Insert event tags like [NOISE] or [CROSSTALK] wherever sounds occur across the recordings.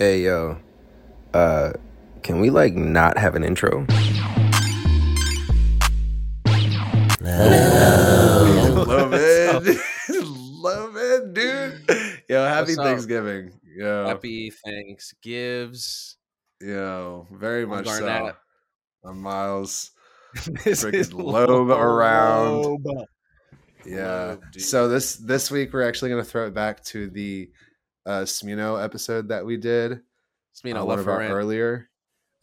Hey yo, uh, can we like not have an intro? Love it. Love it, [LAUGHS] dude. Yo, happy What's up? Thanksgiving. Yo, Happy Thanksgives. yo, very much so. Garnett. I'm Miles. [LAUGHS] This Freaking is lobe around. lobe. Yeah. Lobe, dude. So this this week we're actually gonna throw it back to the uh Smino episode that we did. It's me, on love one of for our rent. earlier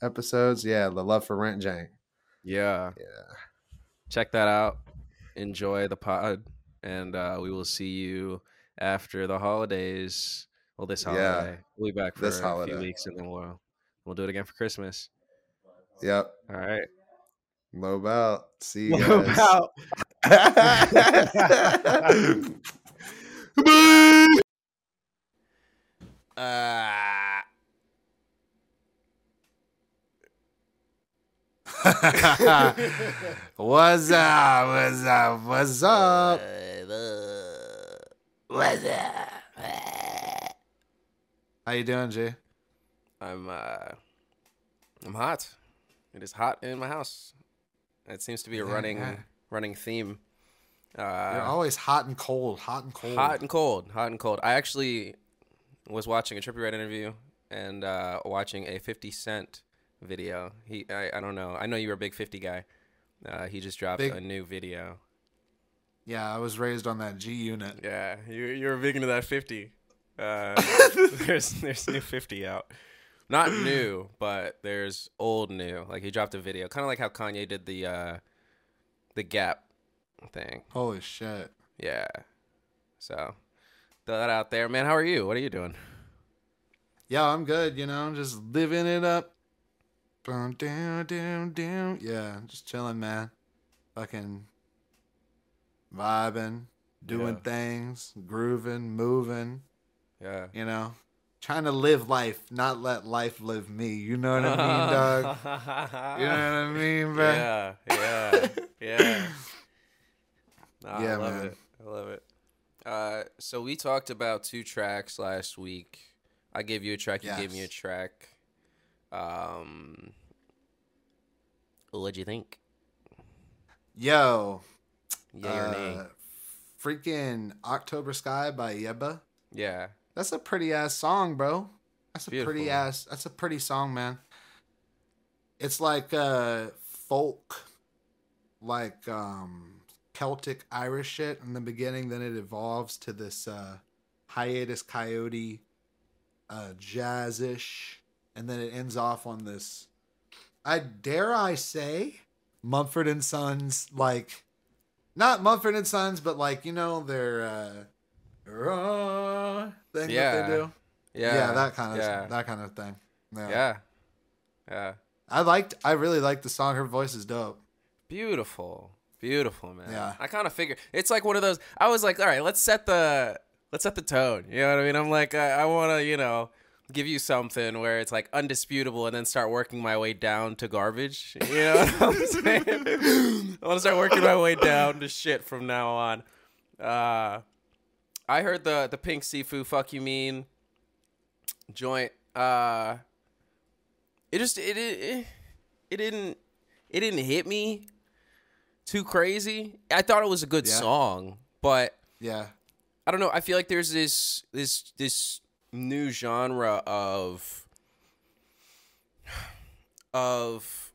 episodes. Yeah, the love for rent jank. Yeah, Yeah. check that out. Enjoy the pod, and uh, we will see you after the holidays. Well, this Yeah, holiday. We'll be back for this a holiday. few weeks, and then we'll we'll do it again for Christmas. Yep. All right. Lobe out. See you Lobe guys. out. [LAUGHS] [LAUGHS] Uh, [LAUGHS] What's up? What's up? What's up? What's up? How you doing, G? I'm uh I'm hot. It is hot in my house. It seems to be a running yeah. running theme. You're Uh always hot and cold. Hot and cold. hot and cold, hot and cold. I actually was watching a Trippie Redd interview and uh watching a 50 Cent video. He I, I don't know. I know you were a big 50 guy. Uh he just dropped Big- a new video. Yeah, I was raised on that G unit. Yeah, you're you're big into that 50. Uh, [LAUGHS] there's there's new 50 out. Not new, but there's old new. Like he dropped a video, kind of like how Kanye did the uh the Gap thing. Holy shit. Yeah. So throw that out there, man. How are you? What are you doing? Yeah, I'm good. You know, I'm just living it up. Dun, dun, dun, dun. Yeah, just chilling, man. Fucking vibing, doing Yeah. things, grooving, moving. Yeah. You know, trying to live life, not let life live me. You know what I mean, [LAUGHS] dog? You know what I mean, bro? Yeah. Yeah. Yeah. [LAUGHS] Yeah, I love man. it. I love it. Uh, so we talked about two tracks last week. I gave you a track. You gave me a track. Um, what'd you think? Yo, Yeah or nay? uh, freaking October Sky by Yebba. Yeah. That's a pretty ass song, bro. That's a pretty ass. That's a pretty song, man. It's like uh folk, like um Celtic Irish shit in the beginning. Then it evolves to this uh Hiatus Kaiyote, uh jazzish, and then it ends off on this. I dare I say, Mumford and Sons like. Not Mumford and Sons, but like you know their uh, uh, thing that Yeah. they do. Yeah. Yeah, that kind of Yeah. that kind of thing. Yeah. Yeah. Yeah. I liked I really liked the song. Her voice is dope. Beautiful. Beautiful, man. Yeah. I kind of figured it's like one of those. I was like, all right, let's set the let's set the tone. You know what I mean? I'm like, I, I want to, you know, give you something where it's like undisputable, and then start working my way down to garbage. You know what I'm [LAUGHS] saying? I want to start working my way down to shit from now on. Uh, I heard the the pink seafood fuck you mean joint. Uh, it just it it it didn't it didn't hit me too crazy. I thought it was a good Yeah. song, but Yeah. I don't know. I feel like there's this this this new genre of of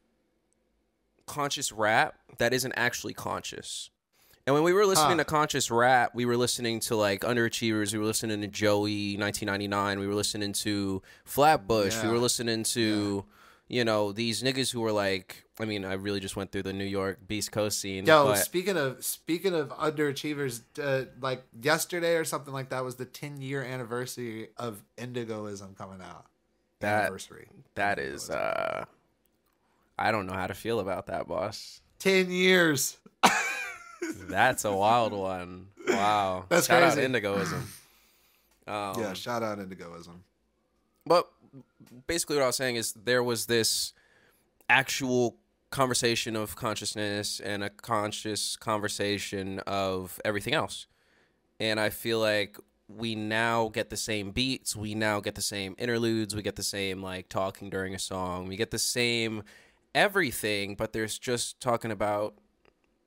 conscious rap that isn't actually conscious. And when we were listening Huh. to conscious rap, we were listening to like Underachievers, we were listening to Joey 1999, we were listening to Flatbush, we were listening to you know these niggas who were like I mean, I really just went through the New York Beast Coast scene. Yo, but- speaking of speaking of underachievers, uh, like yesterday or something like that was the 10 year anniversary of Indigoism coming out. That- anniversary. That is uh I don't know how to feel about that, boss. 10 years. [LAUGHS] That's a wild one. Wow. That's Shout crazy. out Indigoism. [CLEARS THROAT] Um, yeah, shout out Indigoism. But basically what I was saying is there was this actual conversation of consciousness and a conscious conversation of everything else. And I feel like we now get the same beats, we now get the same interludes, we get the same like talking during a song, we get the same everything, but there's just talking about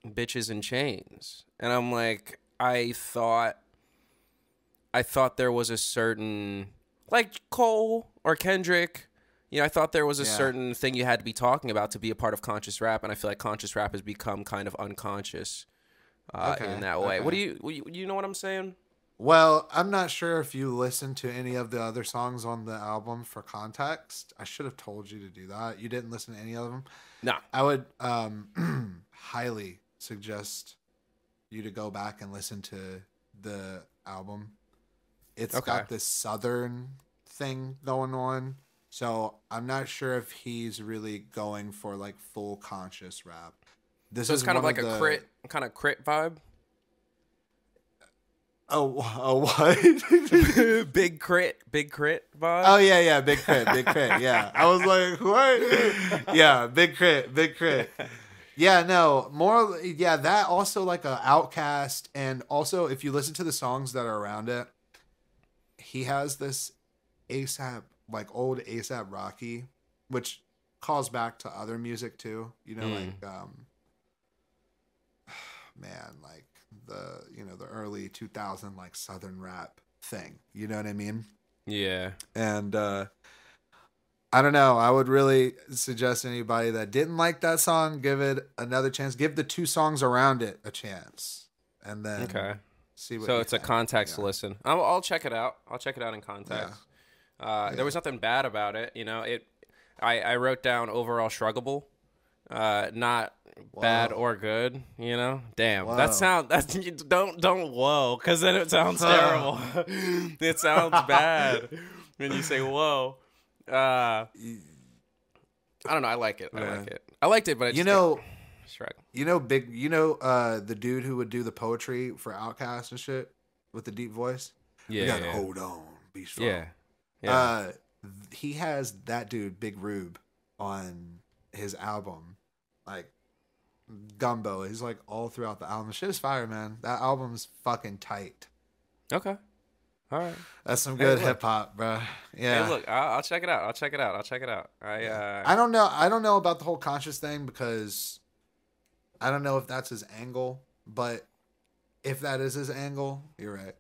bitches and chains. And I'm like, I thought I thought there was a certain like Cole or Kendrick. You know, I thought there was a Yeah. certain thing you had to be talking about to be a part of conscious rap, and I feel like conscious rap has become kind of unconscious uh, Okay, in that way. What do you, what you you know what I'm saying? Well, I'm not sure if you listened to any of the other songs on the album for context. I should have told you to do that. You didn't listen to any of them. No. I would um, [CLEARS THROAT] highly suggest you to go back and listen to the album. It's Okay. got this southern thing going on. So I'm not sure if he's really going for like full conscious rap. This So it's is kind of like a the- K.R.I.T., kind of K.R.I.T. vibe. Oh, oh what? [LAUGHS] Big K.R.I.T., Big K.R.I.T. vibe. Oh yeah, yeah, Big K.R.I.T., big crit. Yeah, I was like, what? Yeah, Big K.R.I.T., big crit. Yeah, no, more. Yeah, that also like a OutKast, and also if you listen to the songs that are around it, he has this ASAP like old ASAP Rocky, which calls back to other music too. You know, Mm. like um, [SIGHS] man, like the you know the early 2000 like southern rap thing. You know what I mean? yeah. and uh I don't know. I would really suggest anybody that didn't like that song give it another chance. Give the two songs around it a chance, and then Okay. see what. So it's a context Yeah. listen. I'll, I'll check it out. I'll check it out in context. Uh, Yeah. There was nothing bad about it. You know, it. I, I wrote down overall shruggable, uh, not bad or good. You know, damn, that sound that's you [LAUGHS] don't don't whoa, because then it sounds terrible. [LAUGHS] it sounds [LAUGHS] bad when you say whoa. Uh, I don't know. I like it. I like it. I liked it, but You know, shrug. you know, big. You know, uh, the dude who would do the poetry for Outkast and shit with the deep voice. We gotta yeah, hold on, be strong. yeah. Yeah. Uh, he has that dude, Big Rube, on his album, like Gumbo. He's like all throughout the album. Shit is fire, man. That album's fucking tight. okay. All right. That's some good look. hip hop, bro. Yeah. Hey, look, I'll, I'll check it out. I'll check it out. I'll check it out. I uh, I don't know. I don't know about the whole conscious thing because I don't know if that's his angle. But if that is his angle, you're right.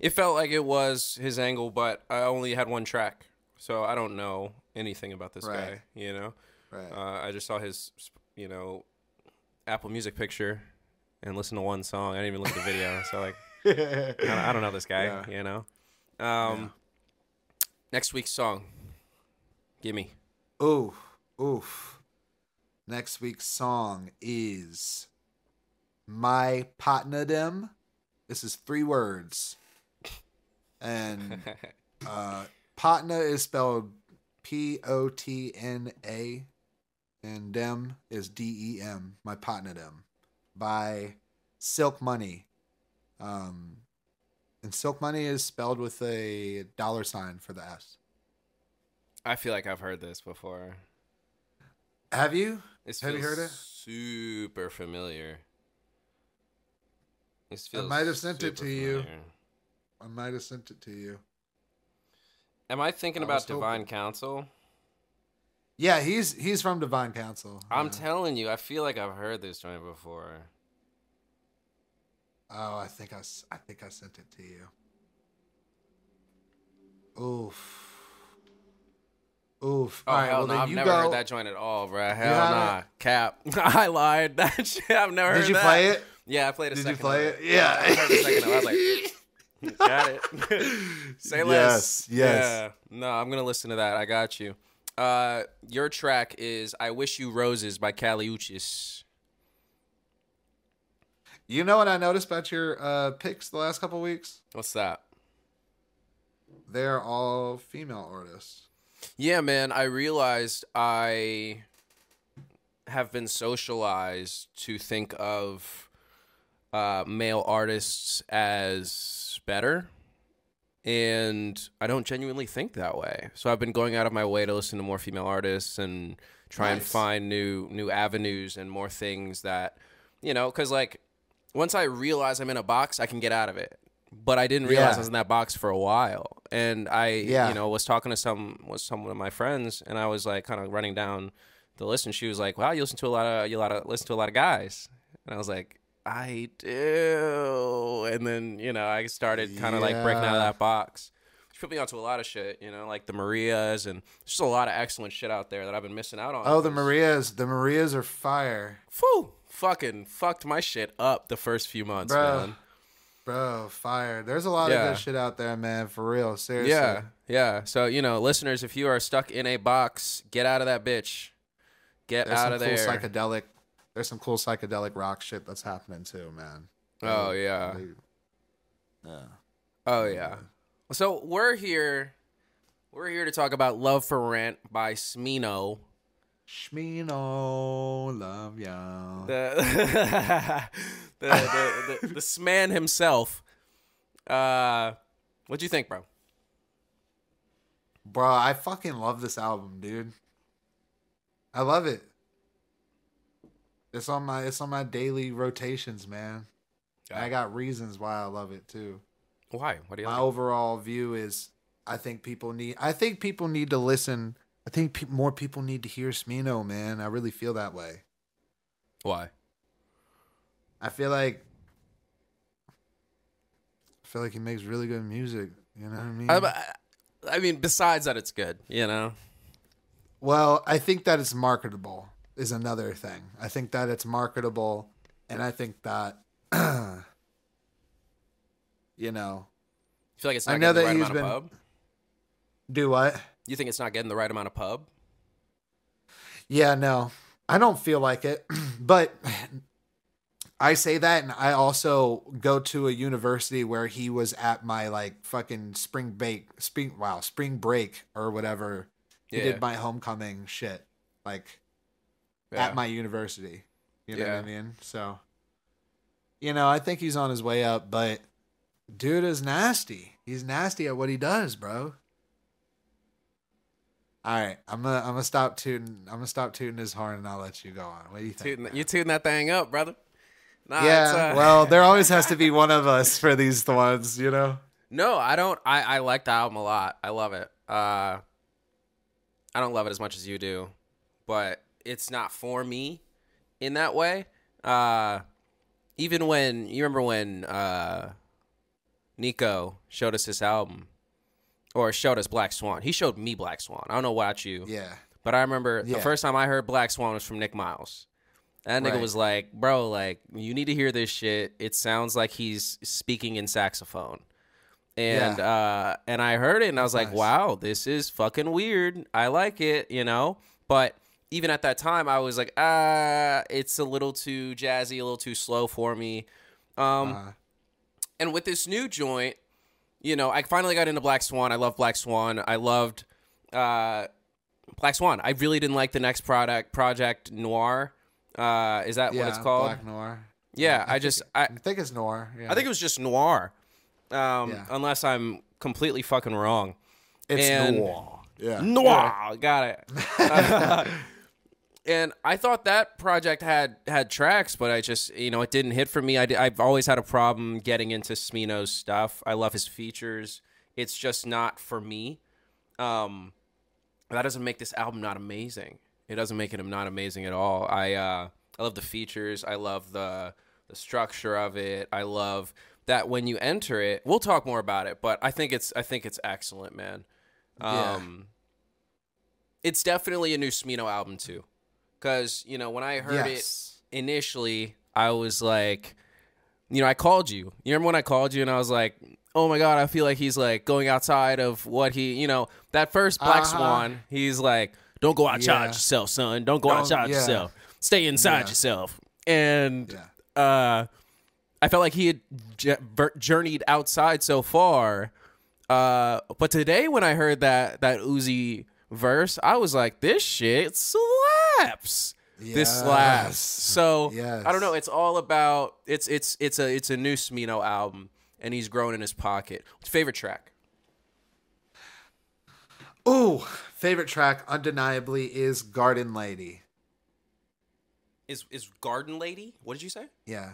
It felt like it was his angle, but I only had one track, so I don't know anything about this guy. You know, Right. uh, I just saw his, you know, Apple Music picture and listened to one song. I didn't even look at the video, so like, I don't, I don't know this guy. Yeah. You know. Um, next week's song, gimme. Ooh, oof. Next week's song is My Partner Dem. This is three words. And [LAUGHS] uh partner is spelled P O T N A and dem is D E M. My partner dem by Silk Money. Um and Silk Money is spelled with a dollar sign for the S. I feel like I've heard this before. Have you? Have you heard it? Super familiar. This I might have sent it to you. I might have sent it to you. Am I thinking I about was hoping. Divine Council? Yeah, he's he's from Divine Council. I'm Yeah. telling you, I feel like I've heard this joint before. Oh, I think I, I think I sent it to you. Oof. Oof. Oh All right, hell well no! I've you never go. heard that joint at all, bro. Hell haven't? nah, cap. [LAUGHS] I lied. [LAUGHS] That shit, I've never heard Did you that. play it? Yeah, I played a Did you play it? Yeah. I heard a second. of it. I was like, [LAUGHS] got it. [LAUGHS] Say less. Yes, yes. Yeah. No, I'm gonna listen to that. I got you. Uh, your track is "I Wish You Roses" by Kali Uchis. You know what I noticed about your uh, picks the last couple weeks? What's that? They're all female artists. Yeah, man, I realized I have been socialized to think of uh, male artists as better. And I don't genuinely think that way. So I've been going out of my way to listen to more female artists and try and find new new avenues and more things that, you know, cuz like once I realize I'm in a box, I can get out of it. but I didn't realize Yeah. I was in that box for a while. And I, Yeah. you know, was talking to some with some of my friends, and I was like, kind of running down the list, and she was like, "Wow, you listen to a lot of you a lot of listen to a lot of guys," and I was like, "I do," and then you know, I started kind of like breaking out of that box. She put me onto a lot of shit, you know, like the Marias, and there's just a lot of excellent shit out there that I've been missing out on. Oh, the Marias. The Marias are fire. Phew, fucking fucked my shit up the first few months, Bro. man. Bro, fire. There's a lot Yeah. of good shit out there, man. For real. Seriously. Yeah, yeah. So you know, listeners, if you are stuck in a box, get out of that bitch. Get There's out of cool there. psychedelic. There's some cool psychedelic rock shit that's happening too, man. oh They- yeah. they- yeah. Oh yeah. So we're here. We're here to talk about "Love for Rent" by Smino. Shmino, love ya. [LAUGHS] The the, the, the, the Sman himself. Uh, what'd you think, bro? Bro, I fucking love this album, dude. I love it. It's on my it's on my daily rotations, man. I got reasons why I love it too. Why? What do you My like? overall view is I think people need I think people need to listen. I think pe- more people need to hear Smino, man. I really feel that way. Why? I feel like I feel like he makes really good music. You know what I mean? I, I mean, besides that, it's good. You know. Well, I think that it's marketable is another thing. I think that it's marketable, and I think that [CLEARS THROAT] you know, You feel like it's I not know getting the that right amount of been- pub. do what? You think it's not getting the right amount of pub? Yeah, no, I don't feel like it, [CLEARS THROAT] but I say that, and I also go to a university where he was at my like fucking spring break, spring wow, spring break or whatever. He Yeah. did my homecoming shit, like Yeah. at my university. You know Yeah. what I mean? So, you know, I think he's on his way up, but dude is nasty. He's nasty at what he does, bro. All right, I'm gonna I'm gonna stop tooting. I'm gonna stop tooting his horn, and I'll let you go on. What do you think? Tooting, you tooting that thing up, brother. Nah, yeah, uh, [LAUGHS] well, there always has to be one of us for these ones, you know. No, I don't. I, I like the album a lot. I love it. Uh, I don't love it as much as you do, but it's not for me in that way. Uh, even when you remember when uh, Nico showed us this album, or showed us Black Swan. He showed me Black Swan. I don't know about you, Yeah, but I remember the first time I heard Black Swan was from Nick Miles. That nigga Right. was like, bro, like, you need to hear this shit. It sounds like he's speaking in saxophone. And uh and I heard it and I was like, wow, this is fucking weird. I like it, you know? But even at that time I was like, ah, it's a little too jazzy, a little too slow for me. Um uh, and with this new joint, you know, I finally got into Black Swan. I love Black Swan. I loved uh, Black Swan. I really didn't like the next product, Project Noir. Uh, is that yeah, what it's called? Black Noir. Yeah, I think just I, I think it's Noir. Yeah. I think it was just Noir. Um, Yeah. unless I'm completely fucking wrong. it's and- Noir. Yeah, Noir, got it. [LAUGHS] and I thought that project had had tracks, but I just you know it didn't hit for me. I have always had a problem getting into Smino's stuff. I love his features. It's just not for me. Um, that doesn't make this album not amazing. It doesn't make it not amazing at all. I uh, I love the features. I love the the structure of it. I love that when you enter it, we'll talk more about it. But I think it's I think it's excellent, man. Yeah. Um, it's definitely a new Smino album too, because you know when I heard Yes. it initially, I was like, you know, I called you. You remember when I called you and I was like, oh my god, I feel like he's like going outside of what he, you know, that first Black Uh-huh. Swan. He's like, don't go outside Yeah. yourself, son. Don't go Don't- outside yeah. yourself. Stay inside Yeah. yourself. And uh, I felt like he had j- journeyed outside so far. Uh, but today when I heard that that Uzi verse, I was like, this shit slaps. This slaps. Yes. So Yes. I don't know. It's all about it's it's it's a it's a new Smino album, and he's grown in his pocket. What's favorite track? Ooh, favorite track undeniably is Garden Lady. Is is Garden Lady? What did you say? Yeah.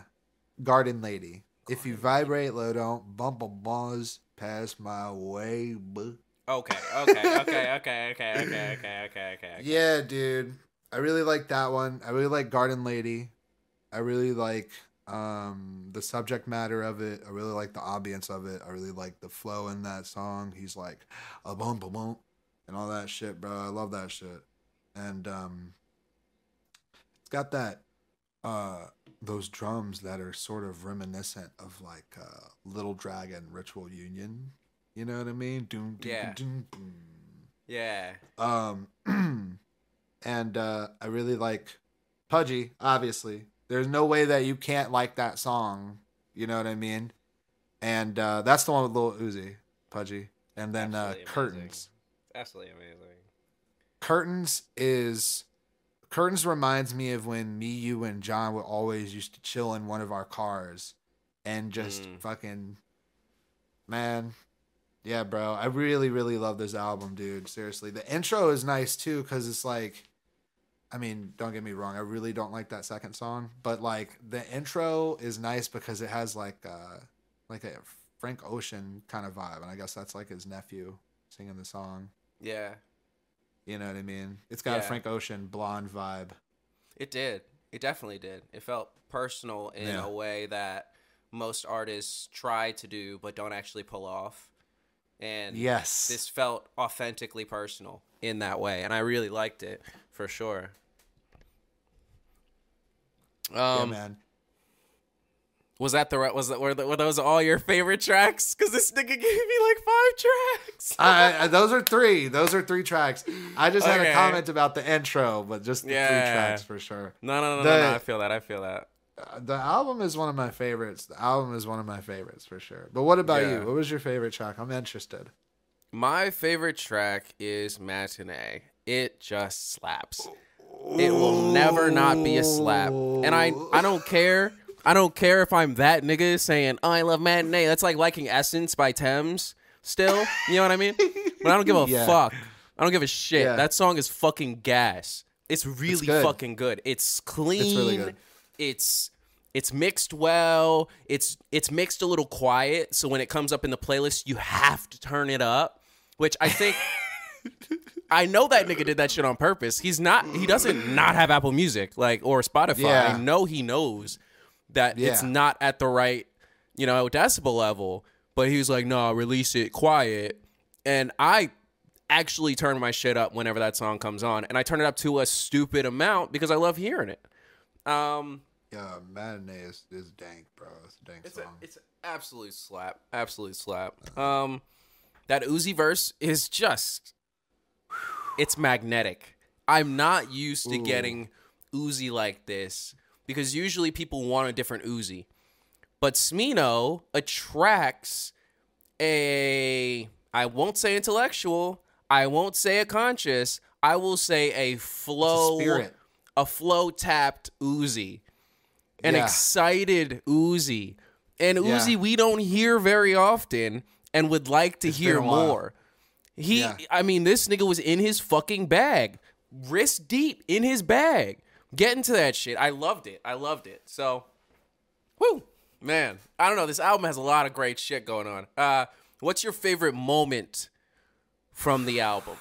Garden Lady. If you vibrate low, don't bump a buzz pass my way. Okay, okay, okay, okay, okay, okay, okay, okay, okay. Yeah, dude. I really like that one. I really like Garden Lady. I really like um the subject matter of it. I really like the ambience of it. I really like the flow in that song. He's like a boom boom boom and all that shit, bro. I love that shit. And um it's got that uh those drums that are sort of reminiscent of like uh Little Dragon Ritual Union. You know what I mean? Doom, doom, Yeah. doom, doom. Yeah. Um, [CLEARS THROAT] and uh, I really like Pudgy. Obviously, there's no way that you can't like that song. You know what I mean? And uh, that's the one with Lil Uzi, Pudgy, and then uh, Curtains. Absolutely amazing. Curtains is Curtains reminds me of when me, you, and John would always used to chill in one of our cars and just Mm. fucking man. Yeah, bro. I really, really love this album, dude. Seriously. The intro is nice too, because it's like I mean, don't get me wrong, I really don't like that second song. But like the intro is nice because it has like uh like a Frank Ocean kind of vibe. And I guess that's like his nephew singing the song. Yeah, You know what I mean? It's got a Frank Ocean blonde vibe. it did. It definitely did. It felt personal in Yeah. a way that most artists try to do but don't actually pull off. And Yes. this felt authentically personal in that way, and I really liked it for sure. Yeah, Um, man. was that the right? Was that were, the, were those all your favorite tracks? Because this nigga gave me like five tracks. I, those are three. Those are three tracks. I just had a comment about the intro, but just the three Yeah. tracks for sure. no, no, no, The- no, no. I feel that. I feel that. Uh, the album is one of my favorites. The album is one of my favorites for sure. But what about Yeah. you? What was your favorite track? I'm interested. My favorite track is Matinee. It just slaps. It will never not be a slap. And I I don't care. I don't care if I'm that nigga saying, "Oh, I love Matinee." That's like liking Essence by Tems still. You know what I mean? But I don't give a [LAUGHS] Yeah. fuck. I don't give a shit. Yeah. That song is fucking gas. It's really good. fucking good. It's clean. It's really good. It's it's mixed well. It's it's mixed a little quiet, so when it comes up in the playlist, you have to turn it up. Which I think [LAUGHS] [LAUGHS] I know that nigga did that shit on purpose. He's not he doesn't not have Apple Music like or Spotify. Yeah. I know he knows that it's not at the right, you know, decibel level, but he was like, "No, release it quiet." And I actually turn my shit up whenever that song comes on, and I turn it up to a stupid amount because I love hearing it. Um Yeah, Matinee is, is dank, bro. It's a dank it's a, it's an absolute slap. Absolutely slap. Um, that Uzi verse is just, it's magnetic. I'm not used to getting Uzi like this because usually people want a different Uzi, but Smino attracts a. I won't say intellectual. I won't say a conscious. I will say a flow, spirit. a flow tapped Uzi an Yeah. excited Uzi. And Yeah. Uzi we don't hear very often and would like to It's hear a more. He Yeah. I mean this nigga was in his fucking bag. Wrist deep in his bag. Getting to that shit. I loved it. I loved it. So whoo, man. I don't know. This album has a lot of great shit going on. Uh what's your favorite moment from the album?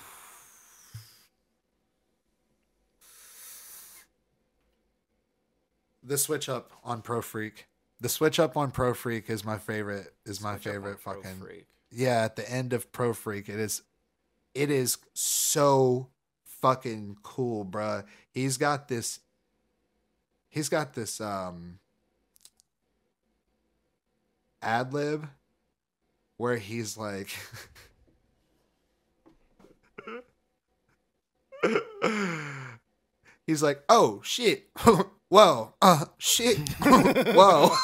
the switch up on Pro Freak. The switch up on Pro Freak is my favorite. Is my Switch favorite fucking. Freak. Yeah, at the end of Pro Freak, it is, it is so fucking cool, bruh. He's got this. He's got this um. Ad lib, where he's like. [LAUGHS] He's like, oh shit, [LAUGHS] whoa, uh, shit, [LAUGHS] whoa.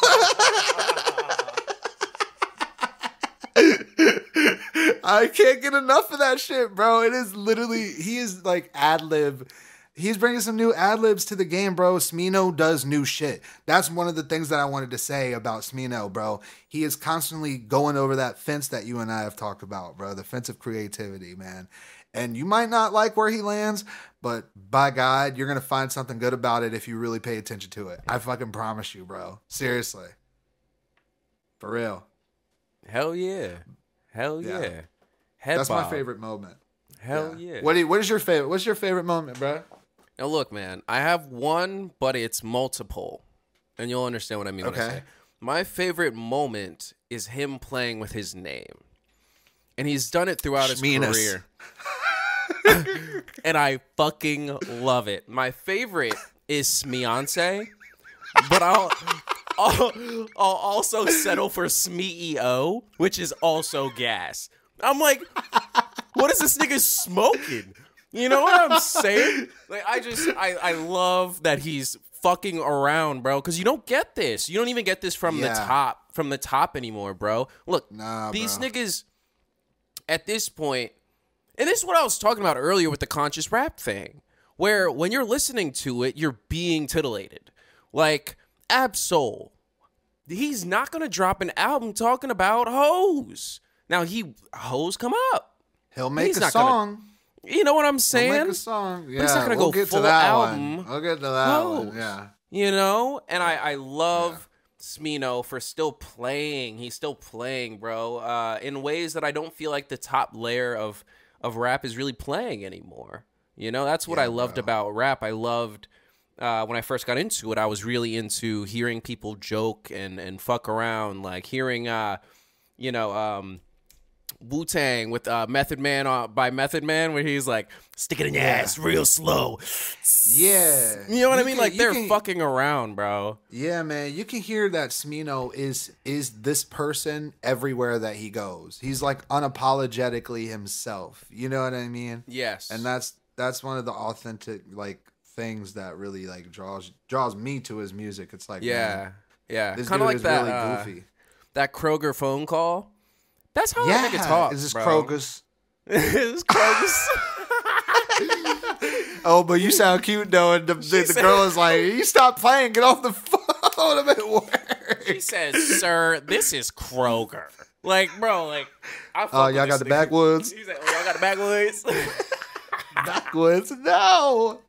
I can't get enough of that shit, bro. It is literally he is like ad lib. He's bringing some new ad libs to the game, bro. Smino does new shit. That's one of the things that I wanted to say about Smino, bro. He is constantly going over that fence that you and I have talked about, bro. The fence of creativity, man. And you might not like where he lands, but by God, you're gonna find something good about it if you really pay attention to it. I fucking promise you, bro. Seriously. For real. Hell yeah. Hell Yeah. yeah. Head That's my favorite moment. Hell yeah. What do you, what is your favorite? What's your favorite moment, bro? Now look, man, I have one, but it's multiple, and you'll understand what I mean when I Okay. say. My favorite moment is him playing with his name, and he's done it throughout his career. [LAUGHS] and I fucking love it. My favorite is Smeonce, but I'll, I'll I'll also settle for Smeo, which is also gas. I'm like, what is this nigga smoking? You know what I'm saying? Like I just I I love that he's fucking around, bro, cuz you don't get this. You don't even get this from Yeah. the top from the top anymore, bro. Look, Nah, these bro. niggas at this point and this is what I was talking about earlier with the conscious rap thing, where when you're listening to it, you're being titillated. Like Absol, he's not gonna drop an album talking about hoes. Now he hoes come up. He'll make He's a not gonna song. You know what I'm He'll saying? make a song. Yeah, he's not gonna we'll go get full to that album. one. We'll get to that one. Yeah. You know, and I I love Smino for still playing. He's still playing, bro. Uh, in ways that I don't feel like the top layer of of rap is really playing anymore. You know, that's what I loved about rap. I loved uh, when I first got into it. I was really into hearing people joke and and fuck around, like hearing, uh, you know, um, Wu Tang with uh, Method Man uh, by Method Man, where he's like, "Stick it in your ass real slow." Yeah. You know what I mean? can- like they're can- fucking around, bro. Yeah, man, you can hear that Smino is is this person everywhere that he goes. He's like unapologetically himself. You know what I mean? Yes, And that's that's one of the authentic like things that really like draws draws me to his music. It's like yeah, man, yeah, kind of like that really uh, goofy. that Kroger phone call. That's how yeah, nigga talks. is this bro. Kroger's? [LAUGHS] It's Kroger's. [LAUGHS] Oh, but you sound cute though, and the, the, the girl is like, "You stop playing, get off the [LAUGHS] phone." I'm at work. he says, "Sir, this is Kroger." Like, bro, like, I Oh, with y'all got the nigga. backwoods. He's like, "Oh, y'all got the backwoods." Backwoods, no.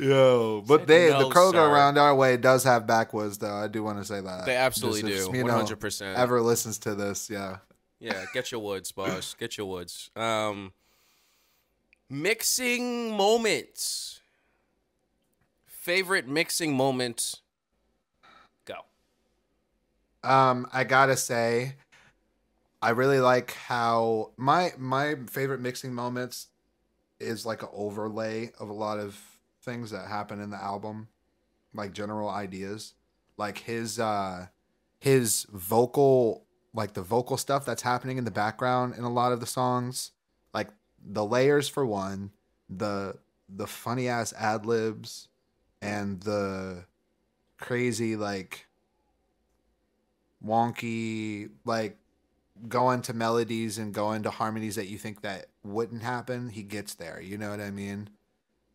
Yo, but they no, the Kroger sir. around our way does have backwoods though. I do want to say that They absolutely Just do, Smino 100%. Ever listens to this? Yeah. yeah, get your woods, boss. Get your woods. Um, mixing moments. Favorite mixing moment. Go. Um, I gotta say, I really like how my my favorite mixing moments is like an overlay of a lot of things that happen in the album, like general ideas, like his uh his vocal like the vocal stuff that's happening in the background in a lot of the songs, like the layers for one, the the funny ass ad libs, and the crazy like wonky like going to melodies and going to harmonies that you think that wouldn't happen he gets there you know what i mean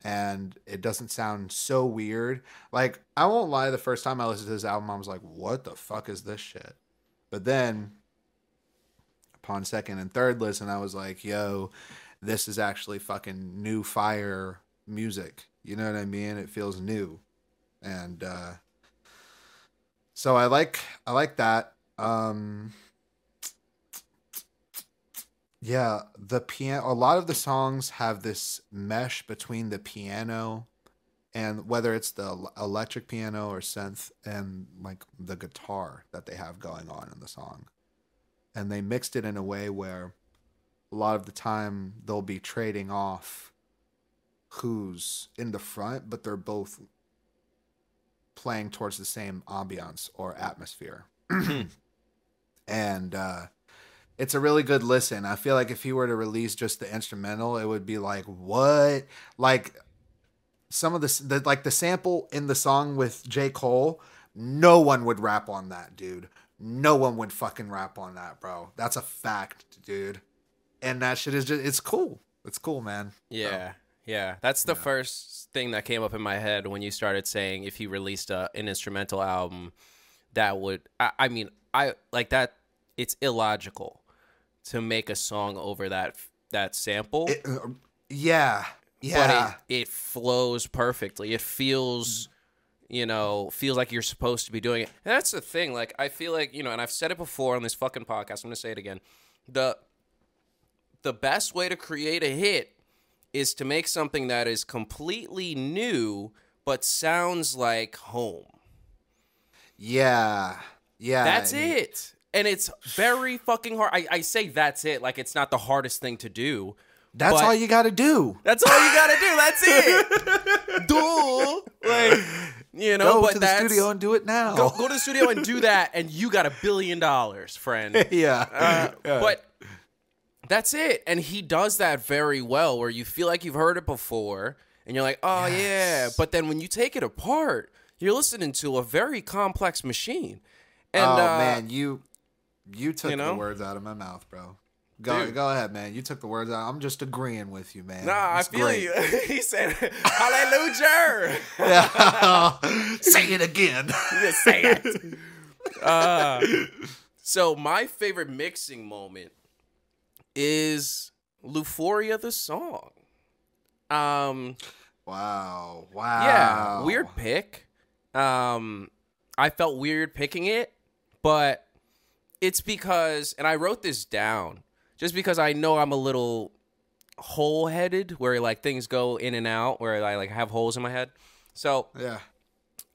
and it doesn't sound so weird. Like i won't lie the first time i listened to this album i was like what the fuck is this shit? But then upon second and third listen i was like yo this is actually fucking new fire music. You know what i mean? It feels new. And uh so I like I like that. Um Yeah, the piano a lot of the songs have this mesh between the piano and whether it's the electric piano or synth and like the guitar that they have going on in the song. And they mixed it in a way where a lot of the time they'll be trading off who's in the front, but they're both playing towards the same ambiance or atmosphere. and uh, it's a really good listen. I feel like if he were to release just the instrumental, it would be like, what? Like some of the, the like the sample in the song with J. Cole, no one would rap on that, dude. No one would fucking rap on that, bro. That's a fact, dude. And that shit is just, it's cool. It's cool, man. Yeah, yeah. That's the first thing that came up in my head when you started saying if he released a, an instrumental album, that would. I, I mean, I like that. It's illogical to make a song over that that sample, It- uh, yeah. Yeah. but it, it flows perfectly. It feels you know, feels like you're supposed to be doing it. And that's the thing. Like, I feel like, you know, and I've said it before on this fucking podcast. I'm going to say it again. The the best way to create a hit is to make something that is completely new but sounds like home. Yeah. Yeah. That's it. And it's very fucking hard. I, I say that's it, like it's not the hardest thing to do. That's all you got to do. That's all you gotta do. That's [LAUGHS] it. Duh. Like, you know, Go but to the studio and do it now. go, go to the studio and do that, and you got a billion dollars, friend. [LAUGHS] yeah. Uh, Yeah. But that's it. And he does that very well, where you feel like you've heard it before, and you're like, oh, yeah. But then when you take it apart, you're listening to a very complex machine. And, oh uh, man, you you took you know? the words out of my mouth, bro. Go Dude. go ahead, man. You took the words out. I'm just agreeing with you, man. Nah, I feel great. you. [LAUGHS] he said, Hallelujah. Yeah. [LAUGHS] Say it again. [LAUGHS] Just say it. Uh, so my favorite mixing moment is Euphoria the song. Um, Wow. Wow. yeah, weird pick. Um, I felt weird picking it, but it's because, and I wrote this down just because I know I'm a little hole-headed, where like things go in and out, where I like have holes in my head. So Yeah.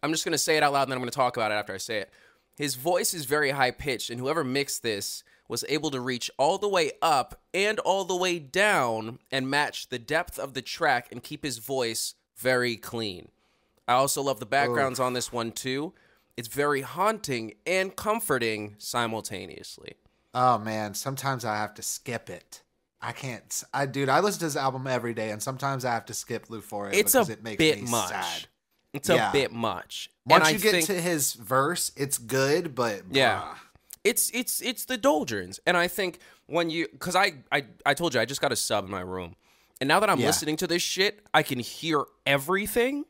I'm just gonna say it out loud and then I'm gonna talk about it after I say it. His voice is very high pitched, and whoever mixed this was able to reach all the way up and all the way down and match the depth of the track and keep his voice very clean. I also love the backgrounds on this one too. It's very haunting and comforting simultaneously. Oh man, sometimes I have to skip it. I can't. I dude, I listen to this album every day, and sometimes I have to skip Euphoria It's a because it makes bit me much. sad. It's a bit much. Once and you I get to his verse, it's good, but Yeah. it's it's it's the doldrums and i think when you because I, I i told you i just got a sub in my room and now that i'm Yeah. listening to this shit i can hear everything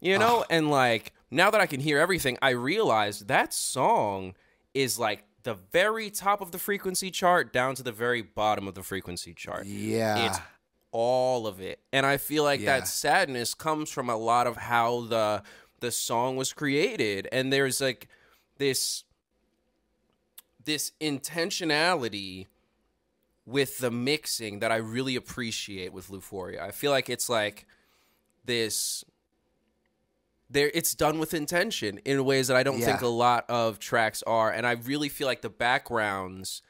you know and like now that i can hear everything i realized that song is like the very top of the frequency chart down to the very bottom of the frequency chart yeah, it's all of it and i feel like Yeah. that sadness comes from a lot of how the the song was created and there's like this this intentionality with the mixing that i really appreciate with Euphoria. i feel like it's like this there it's done with intention in ways that i don't think a lot of tracks are and i really feel like the backgrounds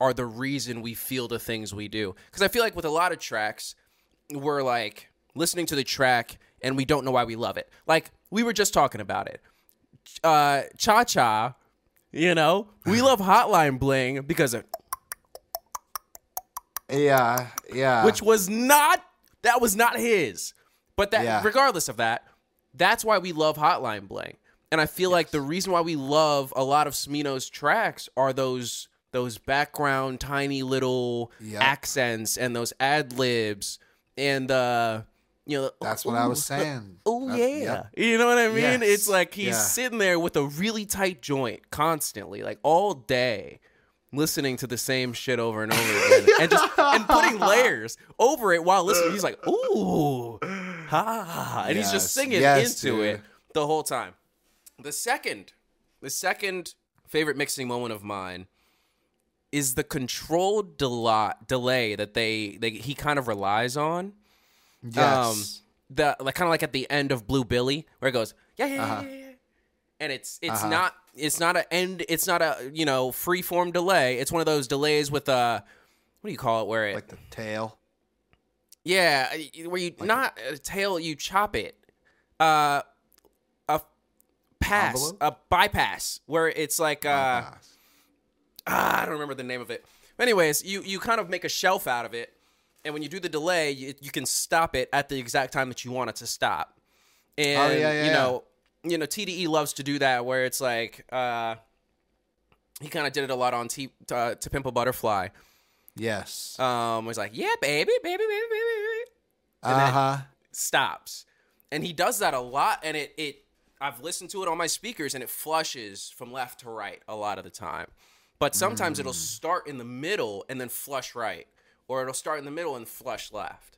are the reason we feel the things we do. Because I feel like with a lot of tracks, we're like listening to the track and we don't know why we love it. Like we were just talking about it. Uh, Cha Cha, you know, we [LAUGHS] love Hotline Bling because of, yeah, yeah. which was not that was not his. But that Yeah. regardless of that, that's why we love Hotline Bling. And I feel like the reason why we love a lot of Smino's tracks are those those background tiny little Yep. accents and those ad libs and uh you know That's what I was [LAUGHS] saying. Oh yeah. yep. You know what I mean? Yes. It's like he's Yeah. sitting there with a really tight joint constantly, like all day, listening to the same shit over and over again. [LAUGHS] and just and putting layers over it while listening. He's like, ooh. Ha and he's just singing Yes, into dude. it the whole time. The second the second favorite mixing moment of mine is the controlled del- delay that they, they he kind of relies on Yes. the like kind of like at the end of Blue Billy where it goes yeah yeah Uh-huh. yeah, yeah, yeah. and it's it's Uh-huh. not it's not a end it's not a you know free form delay it's one of those delays with a what do you call it where it like the tail. Yeah where you not a tail you chop it uh a pass Envelope? a bypass where it's like uh ah, I don't remember the name of it. Anyways, you you kind of make a shelf out of it, and when you do the delay, you, you can stop it at the exact time that you want it to stop. And Oh, yeah, yeah, you yeah. know, you know, TDE loves to do that, where it's like uh, he kind of did it a lot on T, uh, To Pimp a Butterfly. Yes. Um, was like, yeah, baby, baby, baby, baby, baby, Uh huh. stops, and he does that a lot, and it it I've listened to it on my speakers, and it flushes from left to right a lot of the time. But sometimes Mm. it'll start in the middle and then flush right, or it'll start in the middle and flush left.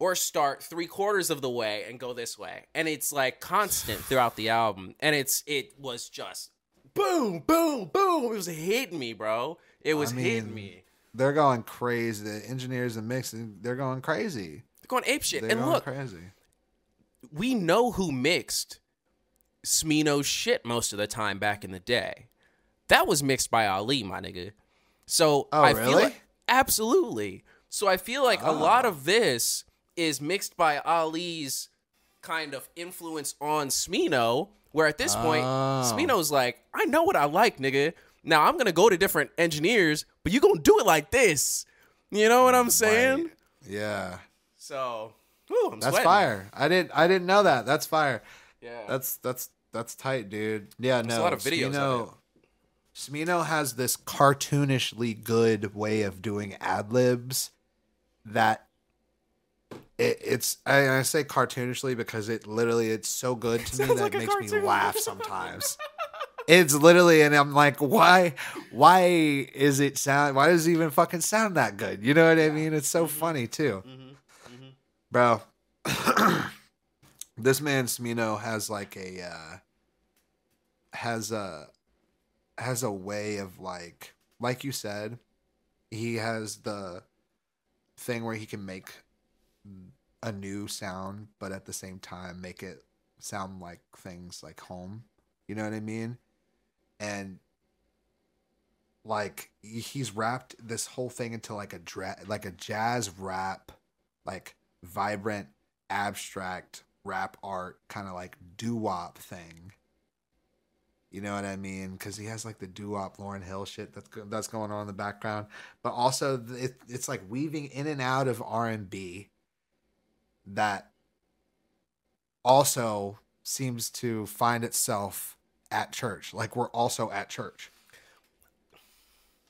or start three quarters of the way and go this way. And it's like constant [SIGHS] throughout the album. And it's it was just boom, boom, boom. It was hitting me, bro. It was I hitting me. They're going crazy. The engineers and mixing, they're going crazy. They're going ape shit. They're and going look, crazy. we know who mixed Smino's shit most of the time back in the day. That was mixed by Ali, my nigga. So Oh, I feel really? like absolutely. So I feel like a ah. lot of this is mixed by Ali's kind of influence on Smino, where at this point, Oh. Smino's like, I know what I like, nigga. Now I'm gonna go to different engineers, but you gonna do it like this. You know what I'm saying? Right. Yeah, So whew, I'm that's sweating. fire. I didn't. I didn't know that. That's fire. Yeah. That's that's that's tight, dude. Yeah, There's a no. lot of videos Smino, Smino has this cartoonishly good way of doing ad libs that it, it's. I, I say cartoonishly because it literally it's so good to me that like it a makes me laugh [LAUGHS] sometimes. It's literally, and I'm like, why? Why is it sound? Why does it even fucking sound that good? You know what I mean? It's Mm-hmm. so funny too, bro. [CLEARS THROAT] this man Smino has like a uh, has a has a way of like like you said, he has the thing where he can make a new sound, but at the same time make it sound like things like home. You know what I mean? And like he's wrapped this whole thing into like a dra- like a jazz rap, like vibrant, abstract rap art kind of like doo wop thing. You know what I mean? Because he has like the doo wop Lauryn Hill shit that's go- that's going on in the background, but also it, it's like weaving in and out of R and B. That also seems to find itself at church. Like we're also at church.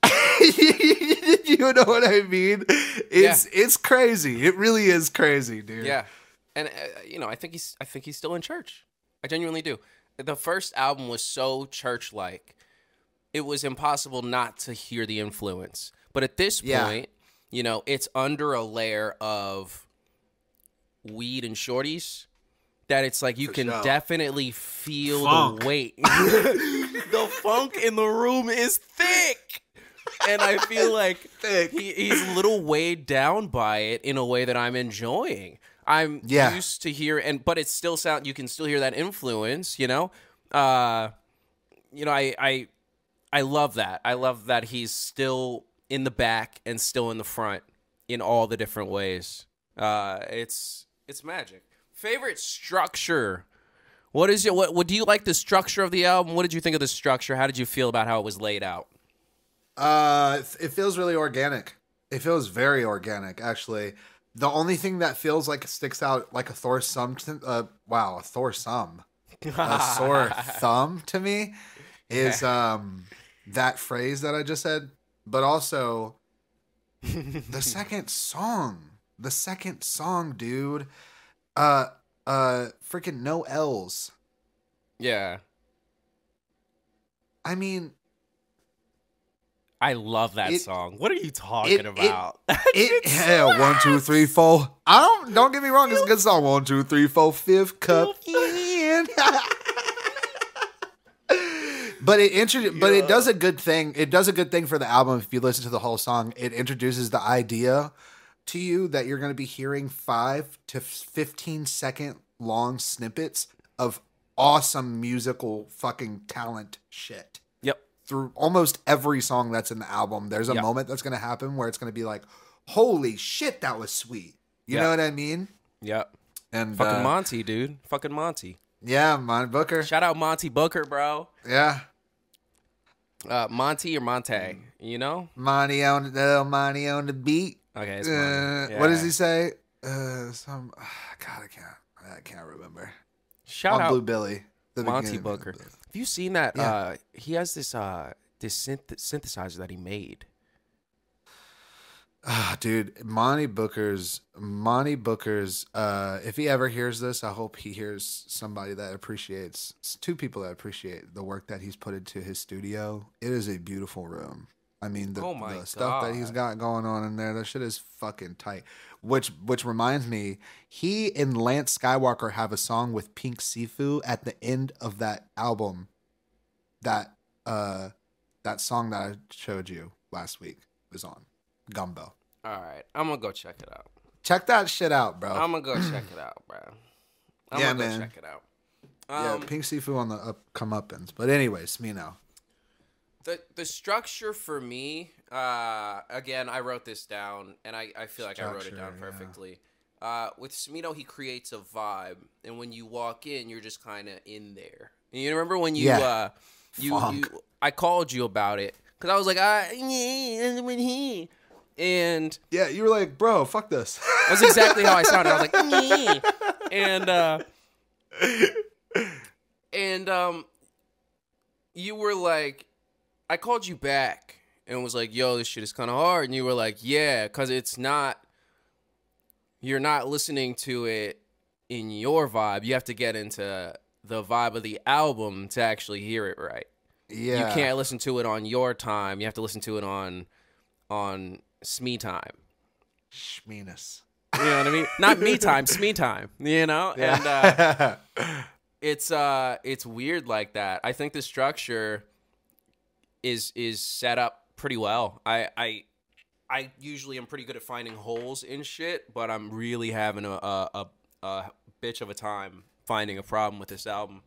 [LAUGHS] you know what I mean? It's it's crazy. It really is crazy, dude. Yeah, and uh, you know, I think he's I think he's still in church. I genuinely do. The first album was so church-like, it was impossible not to hear the influence. But at this Yeah. point, you know, it's under a layer of weed and shorties that it's like you can sure. definitely feel Funk. the weight. [LAUGHS] [LAUGHS] the funk in the room is thick. And I feel [LAUGHS] like he, he's a little weighed down by it in a way that I'm enjoying. I'm Yeah. used to hear and but it still sound you can still hear that influence, you know? Uh you know, I I I love that. I love that he's still in the back and still in the front in all the different ways. Uh it's it's magic. Favorite structure. What is your what what do you like the structure of the album? What did you think of the structure? How did you feel about how it was laid out? Uh, it- it feels really organic. It feels very organic, actually. The only thing that feels like it sticks out like a Thor sum, to, uh, wow, a Thor sum, a sore [LAUGHS] thumb to me is um that phrase that I just said, but also [LAUGHS] the second song, the second song, dude. Uh, uh, freaking no L's. Yeah. I mean, I love that It- song. What are you talking it- about? [LAUGHS] It yeah, one, two, three, four. I don't don't get me wrong, it's a good song. One, two, three, four, fifth cup in. [LAUGHS] but it intro- but it does a good thing. It does a good thing for the album if you listen to the whole song. It introduces the idea to you that you're going to be hearing 5 to 15 second long snippets of awesome musical fucking talent shit yep. through almost every song that's in the album, there's a Yeah. moment that's going to happen where it's going to be like, "Holy shit, that was sweet." You Yeah. know what I mean? Yep. And Fucking uh, Monty, dude. Fucking Monty. yeah, Mon Booker. Shout out Monty Booker, bro. Yeah, Uh, Monty or Monte, you know? Monty on the uh, Monty on the beat. Okay, it's Uh, Monty. What does he say? Uh, some God, I can't. I can't remember. Shout on out Blu Billy. the Monty beginning of Blue Booker. Have you seen that? Yeah. Uh, he has this uh this synth- synthesizer that he made. Ah, dude, Monty Booker's Monty Booker's. Uh, if he ever hears this, I hope he hears somebody that appreciates two people that appreciate the work that he's put into his studio. It is a beautiful room. I mean, the, Oh the stuff that he's got going on in there, that shit is fucking tight. Which which reminds me, he and Lance Skywalker have a song with Pink Siifu at the end of that album. That uh that song that I showed you last week was on Gumbo. All right, I'm gonna go check it out. Check that shit out, bro. I'm gonna go [CLEARS THROAT] check it out, bro. I'm Yeah, gonna go man. check it out. yeah, Um, Pink Siifu on the up come uppins. But anyways, me now. The the structure for me, uh, again, I wrote this down, and I, I feel like I wrote it down Structure, yeah. perfectly. Uh, with Smino, he creates a vibe, and when you walk in, you're just kind of in there. And you remember when you Yeah. uh, you, you I called you about it because I was like, I yeah, when he and Yeah, you were like, bro, fuck this. That's exactly how I sounded. I was like, [LAUGHS] and uh, and um, you were like, I called you back and was like, "Yo, this shit is kind of hard," and you were like, "Yeah, cause it's not. You're not listening to it in your vibe. You have to get into the vibe of the album to actually hear it right. yeah. You can't listen to it on your time. You have to listen to it on on Smee time." Schmeenus. You know what I mean? Not me time, Smee time. You know, and uh, [LAUGHS] it's uh, it's weird like that. I think the structure is is set up pretty well. I I I usually am pretty good at finding holes in shit, but I'm really having a a, a, a bitch of a time finding a problem with this album.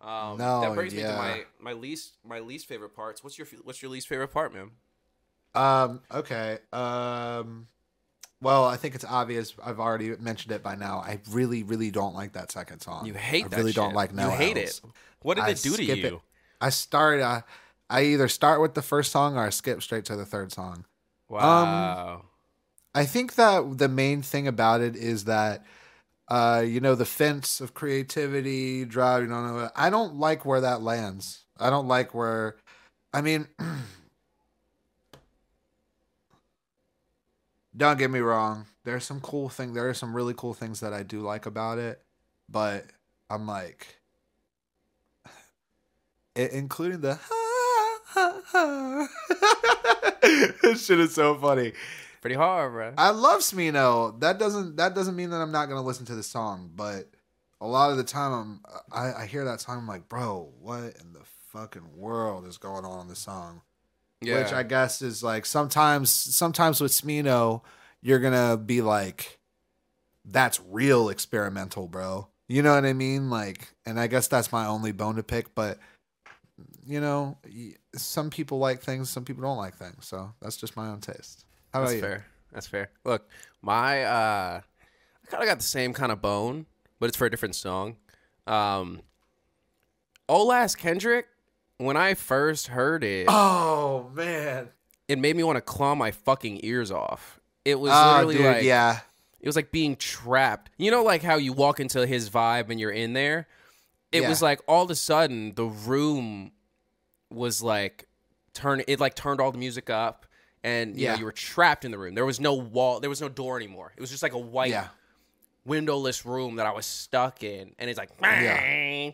Um, No, that brings me to my, my least my least favorite parts. What's your what's your least favorite part, man? Um. Okay. Um. Well, I think it's obvious. I've already mentioned it by now. I really, really don't like that second song. You hate I really don't like no. You hate L's. it. What did I it do to you? it. I started. Uh, I either start with the first song or I skip straight to the third song. Wow. I think that the main thing about it is that, uh, you know, the fence of creativity, drive. You know. I don't like where that lands. I don't like where. I mean, [CLEARS THROAT] don't get me wrong. There's some cool thing. There are some really cool things that I do like about it, but I'm like, [LAUGHS] i- including the. [LAUGHS] [LAUGHS] this shit is so funny. Pretty hard, bro. I love Smino. That doesn't that doesn't mean that I'm not gonna listen to the song, but a lot of the time I'm I, I hear that song, I'm like, bro, what in the fucking world is going on in this song? yeah. Which I guess is like sometimes sometimes with Smino, you're gonna be like, that's real experimental, bro. You know what I mean? Like, and I guess that's my only bone to pick, but you know, some people like things, some people don't like things, so that's just my own taste. How about That's you? fair. That's fair. Look, my uh I kind of got the same kind of bone, but it's for a different song. Um Ole Ass Kendrick, when I first heard it, Oh man. it made me want to claw my fucking ears off. It was Oh, literally dude, like yeah. it was like being trapped. You know like how you walk into his vibe and you're in there? It Yeah. was like all of a sudden the room was like turn it like turned all the music up and you Yeah. know you were trapped in the room. There was no wall, there was no door anymore. It was just like a white Yeah. windowless room that I was stuck in and it's like Yeah.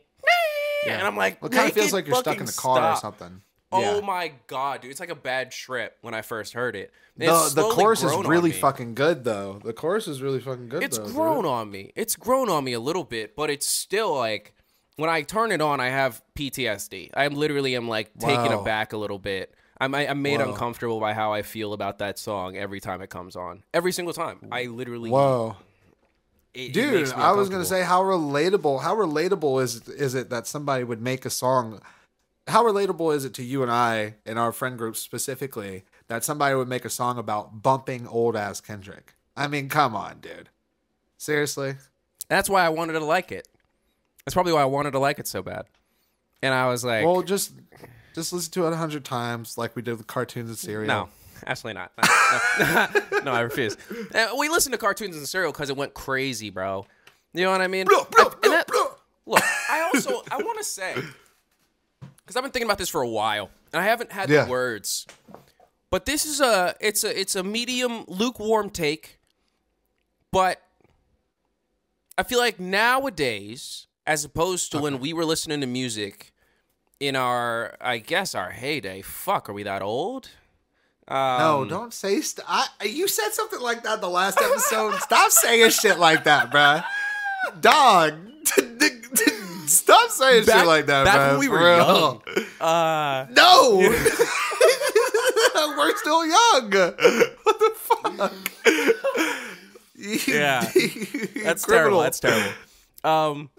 and I'm like Well, it kind of feels like you're stuck in the car or something. Oh yeah. my god, dude! It's like a bad trip when I first heard it. The, the chorus is really fucking good though. The chorus is really fucking good It's though. dude. grown on me. It's grown on me a little bit, but it's still like when I turn it on, I have PTSD. I literally am like taken Wow. aback a little bit. I'm, I- I'm made Whoa. uncomfortable by how I feel about that song every time it comes on. Every single time, I literally. Whoa. it- it Dude, me I was gonna say how relatable how relatable is is it that somebody would make a song how relatable is it to you and I and our friend group specifically that somebody would make a song about bumping old ass Kendrick? I mean, come on, dude. Seriously? That's why I wanted to like it. That's probably why I wanted to like it so bad. And I was like, Well, just just listen to it a hundred times like we did with cartoons and cereal. No, absolutely not. No, no, [LAUGHS] I refuse. Uh, we listened to cartoons and cereal because it went crazy, bro. You know what I mean? Blah, blah, and that- look, I [LAUGHS] also I want to say because I've been thinking about this for a while and I haven't had Yeah. the words, but this is a it's a it's a medium lukewarm take, but I feel like nowadays, as opposed to when we were listening to music in our I guess our heyday. Fuck, are we that old? Um, no, don't say. St- I, you said something like that the last episode. Stop saying shit like that, bruh. Dog. [LAUGHS] Stop saying Back- shit like that, back bruh. when we were young. [LAUGHS] Uh, No. [LAUGHS] we're still young. What the fuck? Yeah. That's terrible. That's terrible. Um,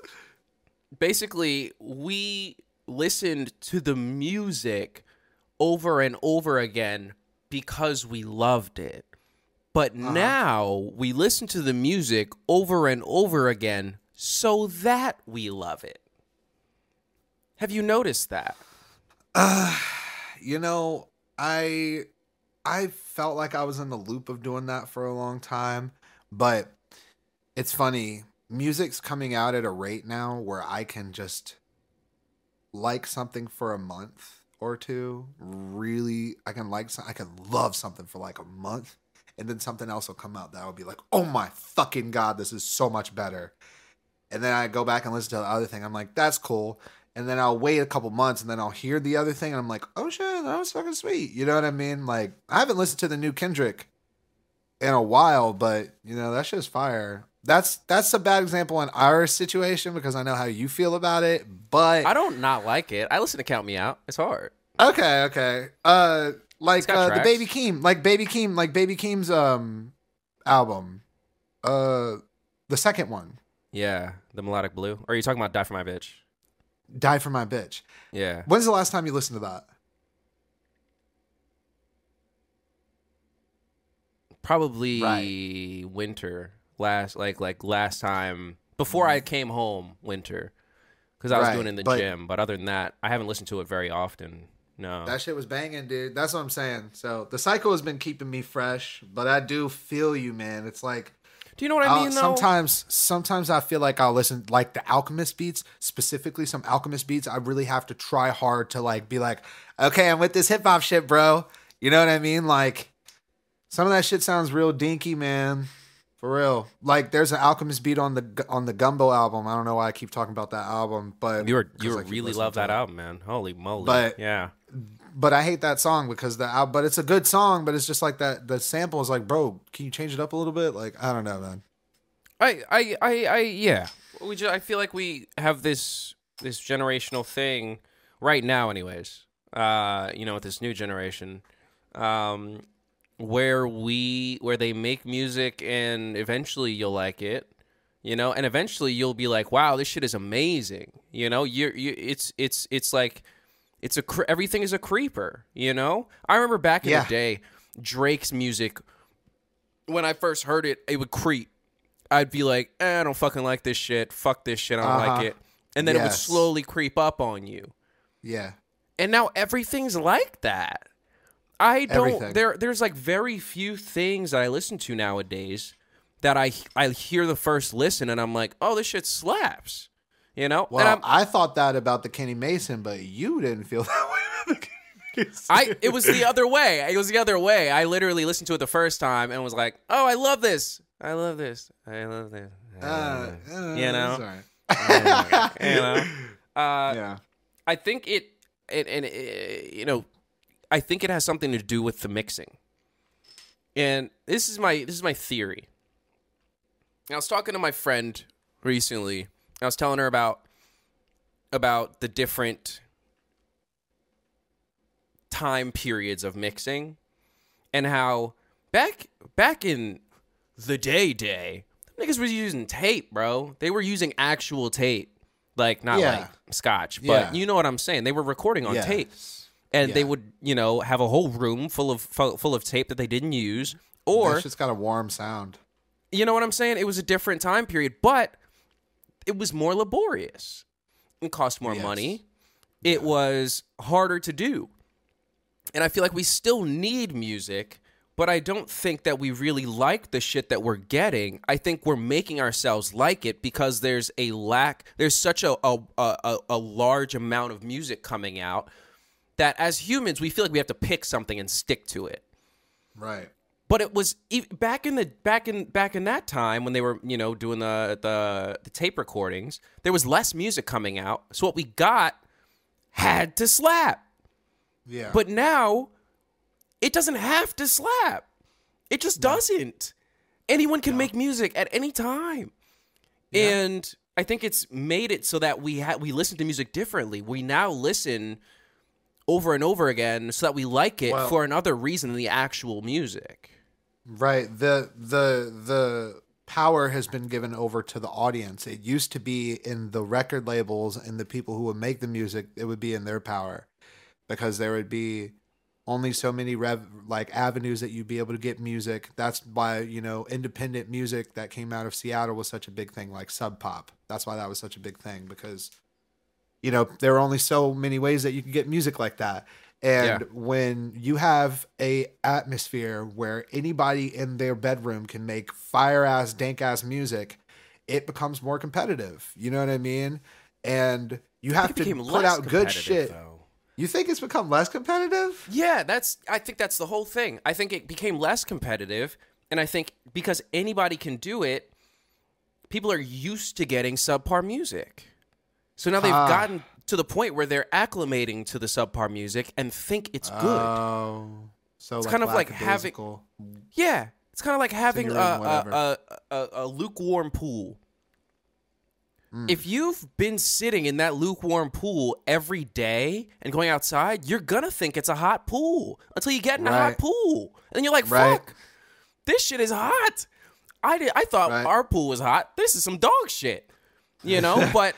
basically, we listened to the music over and over again because we loved it. But Uh-huh. now we listen to the music over and over again so that we love it. Have you noticed that? [SIGHS] you know, I I felt like I was in the loop of doing that for a long time, but it's funny. Music's coming out at a rate now where I can just like something for a month or two. Really, I can like some, I can love something for like a month, and then something else will come out that I'll be like, oh my fucking god, this is so much better. And then I go back and listen to the other thing. I'm like, that's cool. And then I'll wait a couple months and then I'll hear the other thing and I'm like, oh shit, that was fucking sweet. You know what I mean? Like, I haven't listened to the new Kendrick in a while, but you know, that shit's fire. That's that's a bad example in our situation because I know how you feel about it. But I don't not like it. I listen to Count Me Out. It's hard. Okay, okay. Uh like uh, the. Baby Keem, like Baby Keem, like Baby Keem's um album. Uh the second one, Yeah, the melodic blue. Or are you talking about Die for My Bitch? Die for My Bitch. Yeah. When's the last time you listened to that? probably Right. winter last like like last time before I mm-hmm. came home winter because I was Right, doing it in the but- gym. But other than that, I haven't listened to it very often. No, That shit was banging, dude. That's what I'm saying. So the cycle has been keeping me fresh, but I do feel you, man. It's like do you know what I mean? though? sometimes, sometimes I feel like I'll listen like the Alchemist beats, specifically some Alchemist beats. I really have to try hard to like be like, okay, I'm with this hip hop shit, bro. You know what I mean? Like some of that shit sounds real dinky, man. For real. Like there's an Alchemist beat on the on the Gumbo album. I don't know why I keep talking about that album, but you were 'cause you I were keep really love that it. album, man. Holy moly! But- yeah, but I hate that song because the but it's a good song, but it's just like that the sample is like, bro, can you change it up a little bit? Like I don't know, man. I I I, I yeah. We just, I feel like we have this this generational thing right now, anyways. Uh, you know, with this new generation, um, where we where they make music and eventually you'll like it, you know, and eventually you'll be like, wow, this shit is amazing. You know, you're you it's it's it's like it's a cre- everything is a creeper. You know, I remember back in Yeah. the day, Drake's music. When I first heard it, it would creep. I'd be like, eh, I don't fucking like this shit. Fuck this shit. I don't Uh-huh. like it. And then it would slowly creep up on you. Yeah. And now everything's like that. I don't Everything. there there's like very few things that I listen to nowadays that I I hear the first listen and I'm like, "Oh, this shit slaps." You know? Well, and I'm, thought that about the Kenny Mason, but you didn't feel [LAUGHS] that way. about the Kenny I it was the other way. It was the other way. I literally listened to it the first time and was like, "Oh, I love this. I love this. I love this." I love Uh, this." uh, You know? it's all right. you know? [LAUGHS] Uh, yeah. I think it, it and it, you know, I think it has something to do with the mixing. And this is my this is my theory. I was talking to my friend recently. I was telling her about about the different time periods of mixing and how back back in the day day niggas was using tape, bro. They were using actual tape. Like not Yeah. like scotch, but Yeah. you know what I'm saying. They were recording on Yes. tape and they would, you know, have a whole room full of full, of tape that they didn't use or That shit's got a warm sound. you know what I'm saying? It was a different time period, but it was more laborious. It cost more Yes. money. It was harder to do. And I feel like we still need music, but I don't think that we really like the shit that we're getting. I think we're making ourselves like it because there's a lack, there's such a a, a, a large amount of music coming out that as humans we feel like we have to pick something and stick to it Right. but it was back in the back in back in that time when they were you know doing the the, the tape recordings there was less music coming out so what we got had to slap Yeah. but now it doesn't have to slap. It just doesn't. Anyone can make music at any time. And I think it's made it so that we ha- we listen to music differently. We now listen over and over again so that we like it Well- for another reason than the actual music. Right. The the the power has been given over to the audience. It used to be in the record labels and the people who would make the music, it would be in their power. Because there would be only so many rev like avenues that you'd be able to get music. That's why, you know, independent music that came out of Seattle was such a big thing, like sub pop. That's why that was such a big thing because you know, there are only so many ways that you can get music like that. And Yeah. when you have a atmosphere where anybody in their bedroom can make fire ass, dank ass music, it becomes more competitive. You know what I mean? And you have to put out good shit. though. You think it's become less competitive? Yeah, that's I think that's the whole thing. I think it became less competitive and I think because anybody can do it, people are used to getting subpar music. So now they've Ah. gotten to the point where they're acclimating to the subpar music and think it's good. Oh, so It's kind of like having- yeah, it's kind of like having a, a, a, a, lukewarm pool. Hmm. If you've been sitting in that lukewarm pool every day and going outside, you're gonna think it's a hot pool until you get in a hot pool, and then you're like, Right. "Fuck, this shit is hot." I did. I thought Right. our pool was hot. This is some dog shit, you know. [LAUGHS] but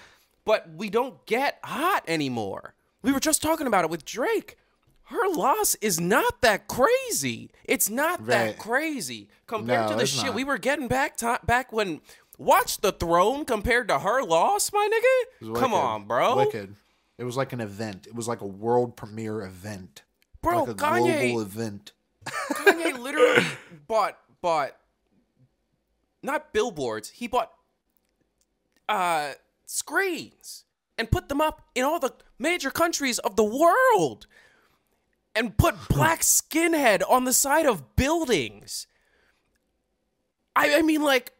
but we don't get hot anymore. We were just talking about it with Drake. Her loss is not that crazy. It's not that crazy compared No, to the shit not. we were getting back to, back when watch the throne compared to her loss, my nigga. Come on, bro. Wicked. It was like an event. It was like a world premiere event. Bro, like a Kanye- global event. Kanye [LAUGHS] literally bought bought not billboards. He bought uh screens and put them up in all the major countries of the world and put black skinhead on the side of buildings. I I mean like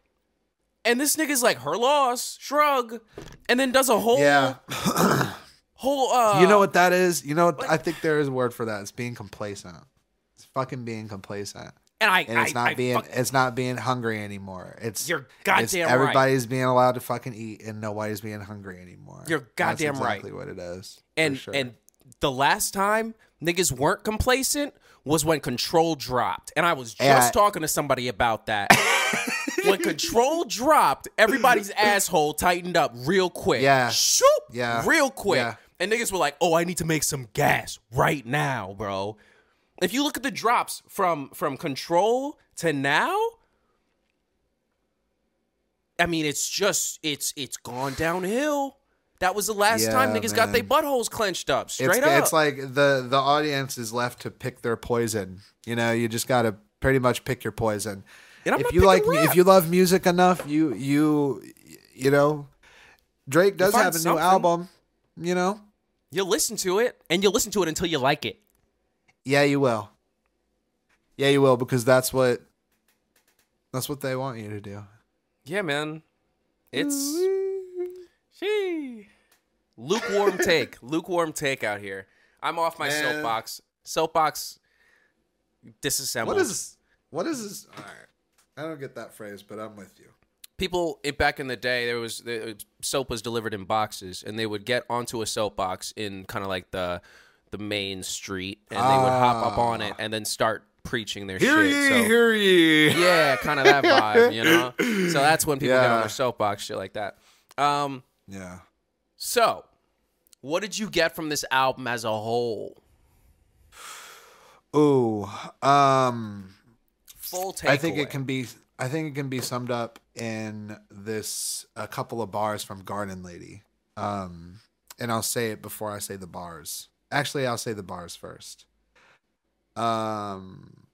and this nigga's like her loss, shrug, and then does a whole Yeah. [COUGHS] whole uh you know what that is? You know what? I think there is a word for that. It's being complacent. It's fucking being complacent. And I And it's I, not I being fuck- it's not being hungry anymore. It's You're it's goddamn right. everybody's being allowed to fucking eat and nobody's being hungry anymore. You're That's goddamn right. exactly what it is. and sure. and the last time niggas weren't complacent was when control dropped and i was just Yeah. talking to somebody about that [LAUGHS] when control dropped everybody's [LAUGHS] asshole tightened up real quick Yeah. Shoop, Yeah. real quick Yeah. and niggas were like oh i need to make some gas right now bro if you look at the drops from from control to now i mean it's just it's it's gone downhill that was the last time Yeah, niggas got their buttholes clenched up straight it's, up it's like the the audience is left to pick their poison. You know, you just got to pretty much pick your poison. If you like, rap. if you love music enough, you you you know, Drake does have a something. new album. You know, You'll listen to it, and you'll listen to it until you like it. Yeah, you will. Yeah, you will because that's what that's what they want you to do. Yeah, man. It's she lukewarm take, [LAUGHS] lukewarm take out here. I'm off my Man. soapbox. Soapbox disassembled. What is what is this? All right, I don't get that phrase, but I'm with you. people it, back in the day? There was the uh, soap was delivered in boxes, and they would get onto a soapbox in kind of like the the main street, and they would hop up on it and then start preaching their shit. so, hear ye. yeah, kind of that vibe, you know. [LAUGHS] So that's when people get on their soapbox, shit like that. Um, Yeah. so what did you get from this album as a whole? Ooh, um, Full takeaway. I think it can be. I think it can be summed up in this a couple of bars from Garden Lady. Um, and I'll say it before I say the bars. Actually, I'll say the bars first. Um,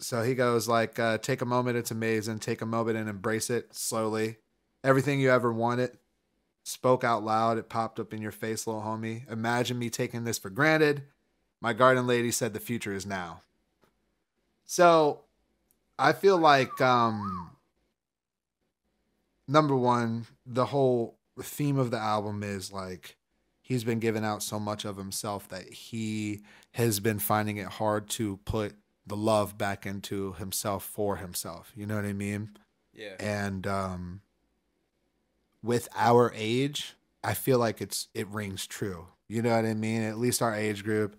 so he goes like, uh, "Take a moment, it's amazing. Take a moment and embrace it slowly. Everything you ever wanted." Spoke out loud. It popped up in your face, little homie. Imagine me taking this for granted. My garden lady said the future is now. So I feel like um number one, the whole theme of the album is like he's been giving out so much of himself that he has been finding it hard to put the love back into himself for himself. You know what I mean? Yeah. And um with our age, I feel like it's it rings true. You know what I mean? At least our age group.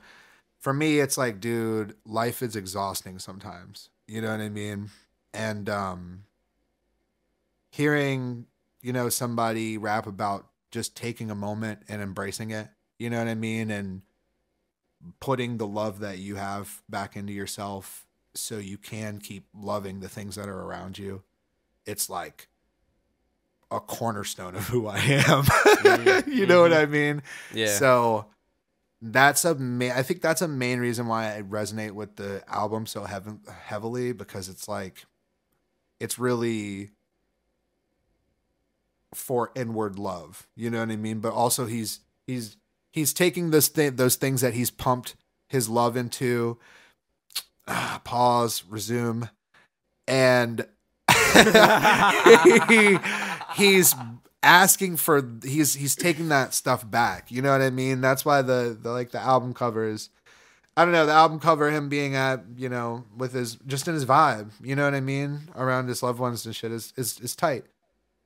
For me, it's like, dude, life is exhausting sometimes. You know what I mean? And um hearing, you know, somebody rap about just taking a moment and embracing it, you know what I mean? And putting the love that you have back into yourself so you can keep loving the things that are around you. It's like a cornerstone of who I am. [LAUGHS] you know what mm-hmm. I mean? Yeah. So that's a ma- I think that's a main reason why I resonate with the album so heav- heavily because it's like it's really for inward love. You know what I mean? But also he's he's he's taking thing those things that he's pumped his love into. Ah, pause resume. And [LAUGHS] he, he's asking for he's he's taking that stuff back. You know what i mean? That's why the, the like the album cover is i don't know the album cover him being at you know with his just in his vibe. You know what i mean? Around his loved ones and shit is is, is tight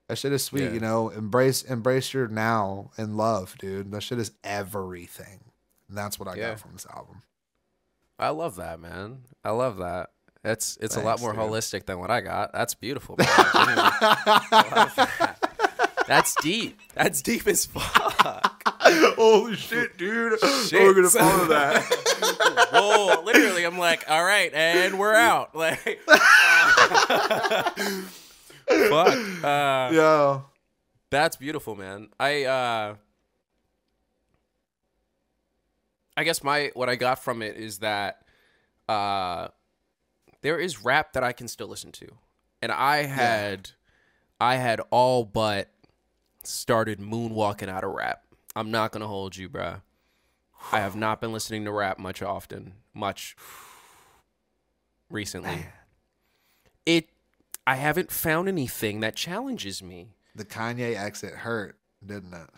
that shit is sweet Yeah. you know embrace embrace your now and love dude that shit is everything and that's what i Yeah. got from this album I love that, man. I love that. It's it's a lot more dude. holistic than what I got. That's beautiful. [LAUGHS] That. That's deep. That's deep as fuck. holy shit dude Shit. Oh, we're gonna follow that [LAUGHS] Whoa, literally, I'm like, all right, and we're out. Like, [LAUGHS] fuck. [LAUGHS] Uh, yo That's beautiful, man. I uh I guess my what I got from it is that uh there is rap that I can still listen to. And I had I had all but started moonwalking out of rap. I'm not going to hold you, bruh. I have not been listening to rap much often, much [SIGHS] recently. It I haven't found anything that challenges me. the kanye exit hurt didn't it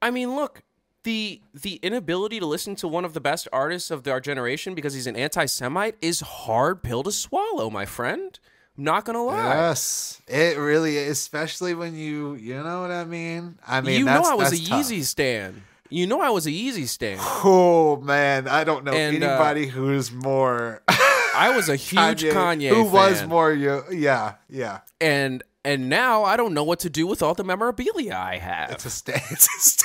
I mean, look, the the inability to listen to one of the best artists of our generation because he's an anti-Semite is hard pill to swallow, my friend. I'm not gonna lie. Yes, it really is, especially when you, you know what I mean. I mean, you know I was a tough. Yeezy stan. You know I was a Yeezy stan. Oh man, I don't know And, uh, anybody who's more [LAUGHS] I was a huge Kanye, Who was more you? Yeah, yeah. and and now I don't know what to do with all the memorabilia I have. It's a stain. [LAUGHS] It's a stain.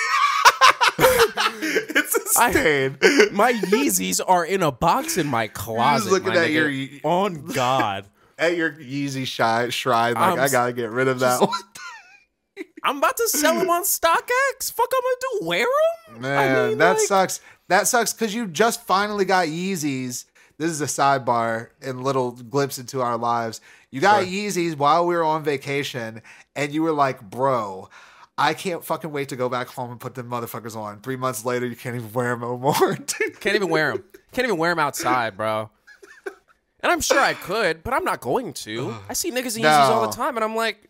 it's a [LAUGHS] I- stain. my Yeezys are in a box in my closet. looking my at your nigga. Ye- on God. [LAUGHS] At your Yeezy shy, shrine, like I'm I gotta get rid of that one. I'm about to sell them on StockX. Fuck, I'm gonna do wear them. Man, mean, that like- sucks. That sucks because you just finally got Yeezys. This is a sidebar and little glimpse into our lives. You got Yeezys while we were on vacation, and you were like, "Bro, I can't fucking wait to go back home and put them motherfuckers on." Three months later, you can't even wear them no more. [LAUGHS] Can't even wear them. Can't even wear them outside, bro. And I'm sure I could, but I'm not going to. [SIGHS] I see niggas in Yeezys all the time, and I'm like,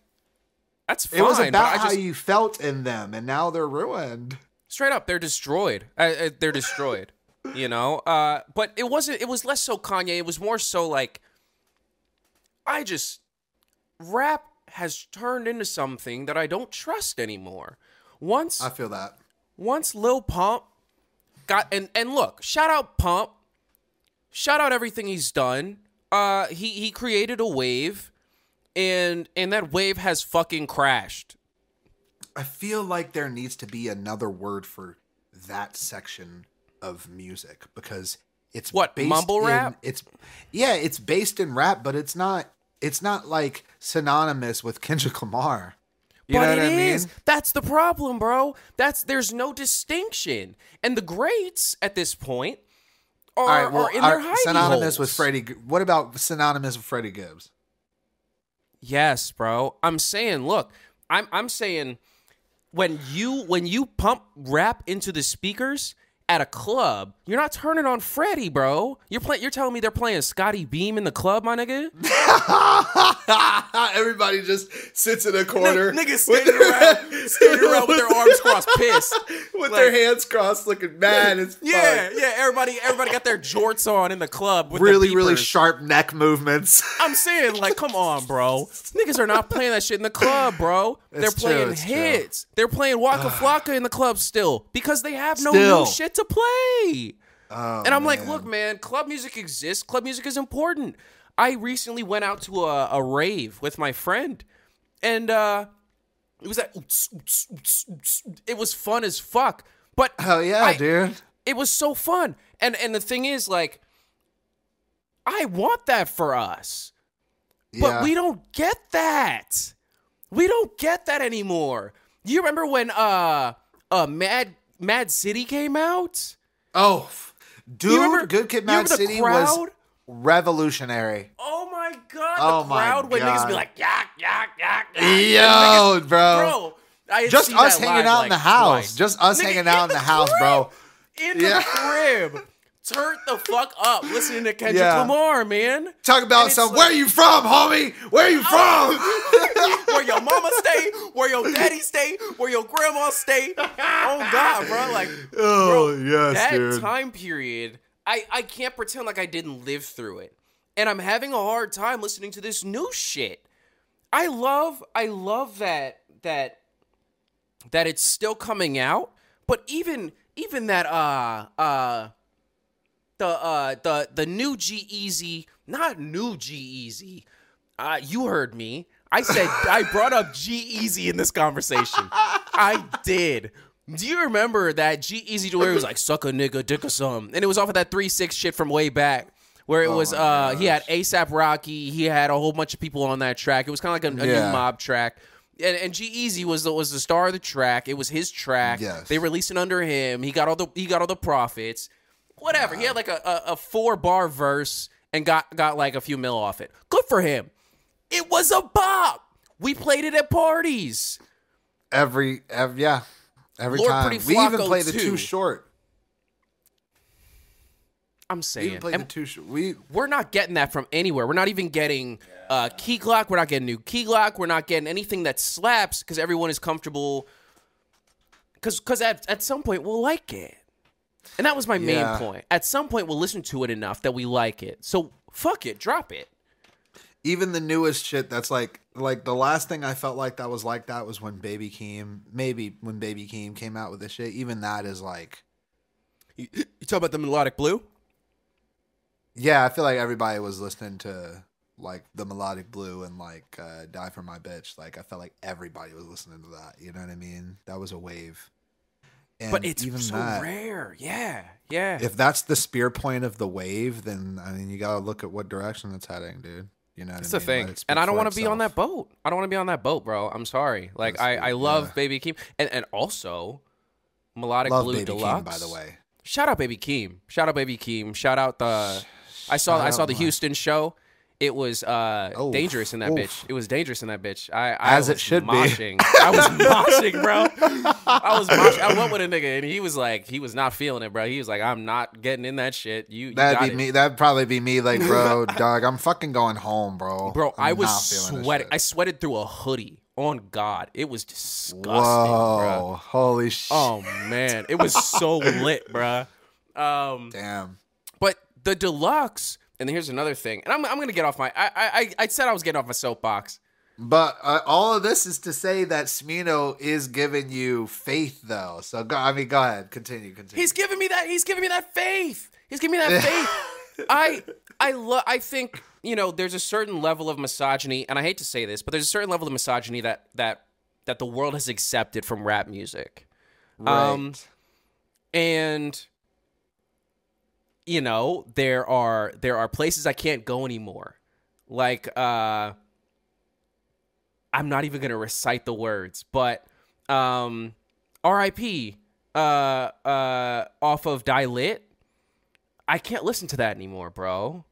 that's fine. it was about I how you felt in them, and now they're ruined. straight up, they're destroyed. Uh, uh, they're destroyed. You know. Uh, but it wasn't. It was less so Kanye. It was more so like, I just rap has turned into something that I don't trust anymore. Once I feel that. once Lil Pump got and and look, shout out Pump. Shout out everything he's done. Uh he he created a wave and and that wave has fucking crashed. I feel like there needs to be another word for that section of music because it's What, based mumble in- rap? It's yeah, it's based in rap, but it's not. It's not like synonymous with Kendrick Lamar. You but know what it I mean? is. That's the problem, bro. That's there's no distinction. And the greats at this point are, All right, well, are in their synonymous holes. with Freddie. What about synonymous with Freddie Gibbs? Yes, bro. I'm saying, look, I'm I'm saying when you when you pump rap into the speakers, at a club, you're not turning on Freddie, bro. You're playing. You're telling me they're playing Scottie Beam in the club, my nigga. [LAUGHS] Everybody just sits in a corner. Niggas standing around, [LAUGHS] standing around with their arms crossed, pissed. [LAUGHS] with Like- their hands crossed, looking mad as Yeah, fuck. yeah. Everybody, everybody got their jorts on in the club. With Really, the really sharp neck movements. I'm saying, like, come on, bro. Niggas are not playing that shit in the club, bro. They're It's playing it's true. hits. They're playing Waka Flocka in the club still because they have no Still. new shit to play. Oh, and I'm like, look, man, club music exists. Club music is important. I recently went out to a, a rave with my friend, and uh, it was that. It was fun as fuck. But hell yeah, I- dude. it was so fun. And and the thing is, like, I want that for us. But we don't get that. We don't get that anymore. You remember when uh uh Mad Mad City came out? Oh, dude, You remember- Good Kid, Mad City was revolutionary. Oh my god, Oh the my crowd when niggas be like yak yak yak. Yo, niggas- bro. bro. I Just us hanging out in the house. twice. Just us Nigga, hanging out in the, crib. house, bro. In the Yeah. crib. Turn the fuck up listening to Kendrick Yeah. Lamar, man. Talk about some. like- where you from, homie? Where you from? [LAUGHS] where your mama stay, where your daddy stay, where your grandma stay. Oh God, bro! Like [LAUGHS] oh yes, that dude. time period, I I can't pretend like I didn't live through it, and I'm having a hard time listening to this new shit. I love I love that that that it's still coming out, but even even that uh uh the uh the the new G-Eazy, not new G-Eazy. Uh you heard me. I said I brought up G-Eazy in this conversation. I did. Do you remember that G-Eazy to where he was like suck a nigga dick or something? And it was off of that three six shit from way back. Where it was my uh he had ASAP Rocky, he had a whole bunch of people on that track. It was kind of like a, a Yeah. new mob track. And, and G-Eazy was the was the star of the track. It was his track. Yes. They released it under him. He got all the he got all the profits. Whatever. He had like a, a, a four bar verse and got got like a few mil off it. Good for him. It was a bop. We played it at parties. every, every yeah, every Lord time. Pretty we even played the too. too short. I'm We saying. the And too short. We we're not getting that from anywhere. We're not even getting uh, Key Glock. We're not getting new Key Glock. We're not getting anything that slaps because everyone is comfortable. Because because at, at some point we'll like it. And that was my main point. At some point we'll listen to it enough that we like it. So fuck it, drop it. even the newest shit that's like like the last thing I felt like that was like that was when Baby Keem maybe when Baby Keem came out with this shit. Even that is like You, you talk about the melodic blue? yeah, I feel like everybody was listening to like the melodic blue and like uh, die for my bitch. Like I felt like everybody was listening to that. You know what I mean? That was a wave. And But it's even so that, rare. Yeah, yeah. if that's the spear point of the wave, then I mean you gotta look at what direction it's heading, dude. You know, That's I the mean? Let thing, and I don't want to be on that boat. I don't want to be on that boat, bro. I'm sorry. Like That's I, I love yeah. Baby Keem, and and also melodic Love blue Baby deluxe. Keem, by the way. Shout out Baby Keem. Shout out Baby Keem. Shout out the. I saw Shout I saw the Houston show. It was uh Oof, dangerous in that oof. bitch. It was dangerous in that bitch. I, I As it should be. moshing. I was [LAUGHS] moshing, bro. I was moshing. I went with a nigga and he was like, he was not feeling it, bro. He was like, I'm not getting in that shit. You, you That'd be it. me. That'd probably be me. Like, bro, [LAUGHS] dog, I'm fucking going home, bro. Bro, I'm I was not feeling this sweating. I sweated through a hoodie. On God, it was disgusting, Whoa, bro. holy shit! Oh man, it was so [LAUGHS] lit, bro. Um, Damn. but the deluxe, and here's another thing, and I'm, I'm gonna get off my. I, I I said I was getting off my soapbox. But uh, all of this is to say that Smino is giving you faith, though. So go. I mean, go ahead. Continue. Continue. He's giving me that. He's giving me that faith. He's giving me that [LAUGHS] faith. I I love. I think you know there's a certain level of misogyny, and I hate to say this, but there's a certain level of misogyny that that that the world has accepted from rap music. Um, Right. and you know there are there are places I can't go anymore. Like uh I'm not even gonna recite the words, but um R.I.P. uh uh off of Die Lit. I can't listen to that anymore, bro.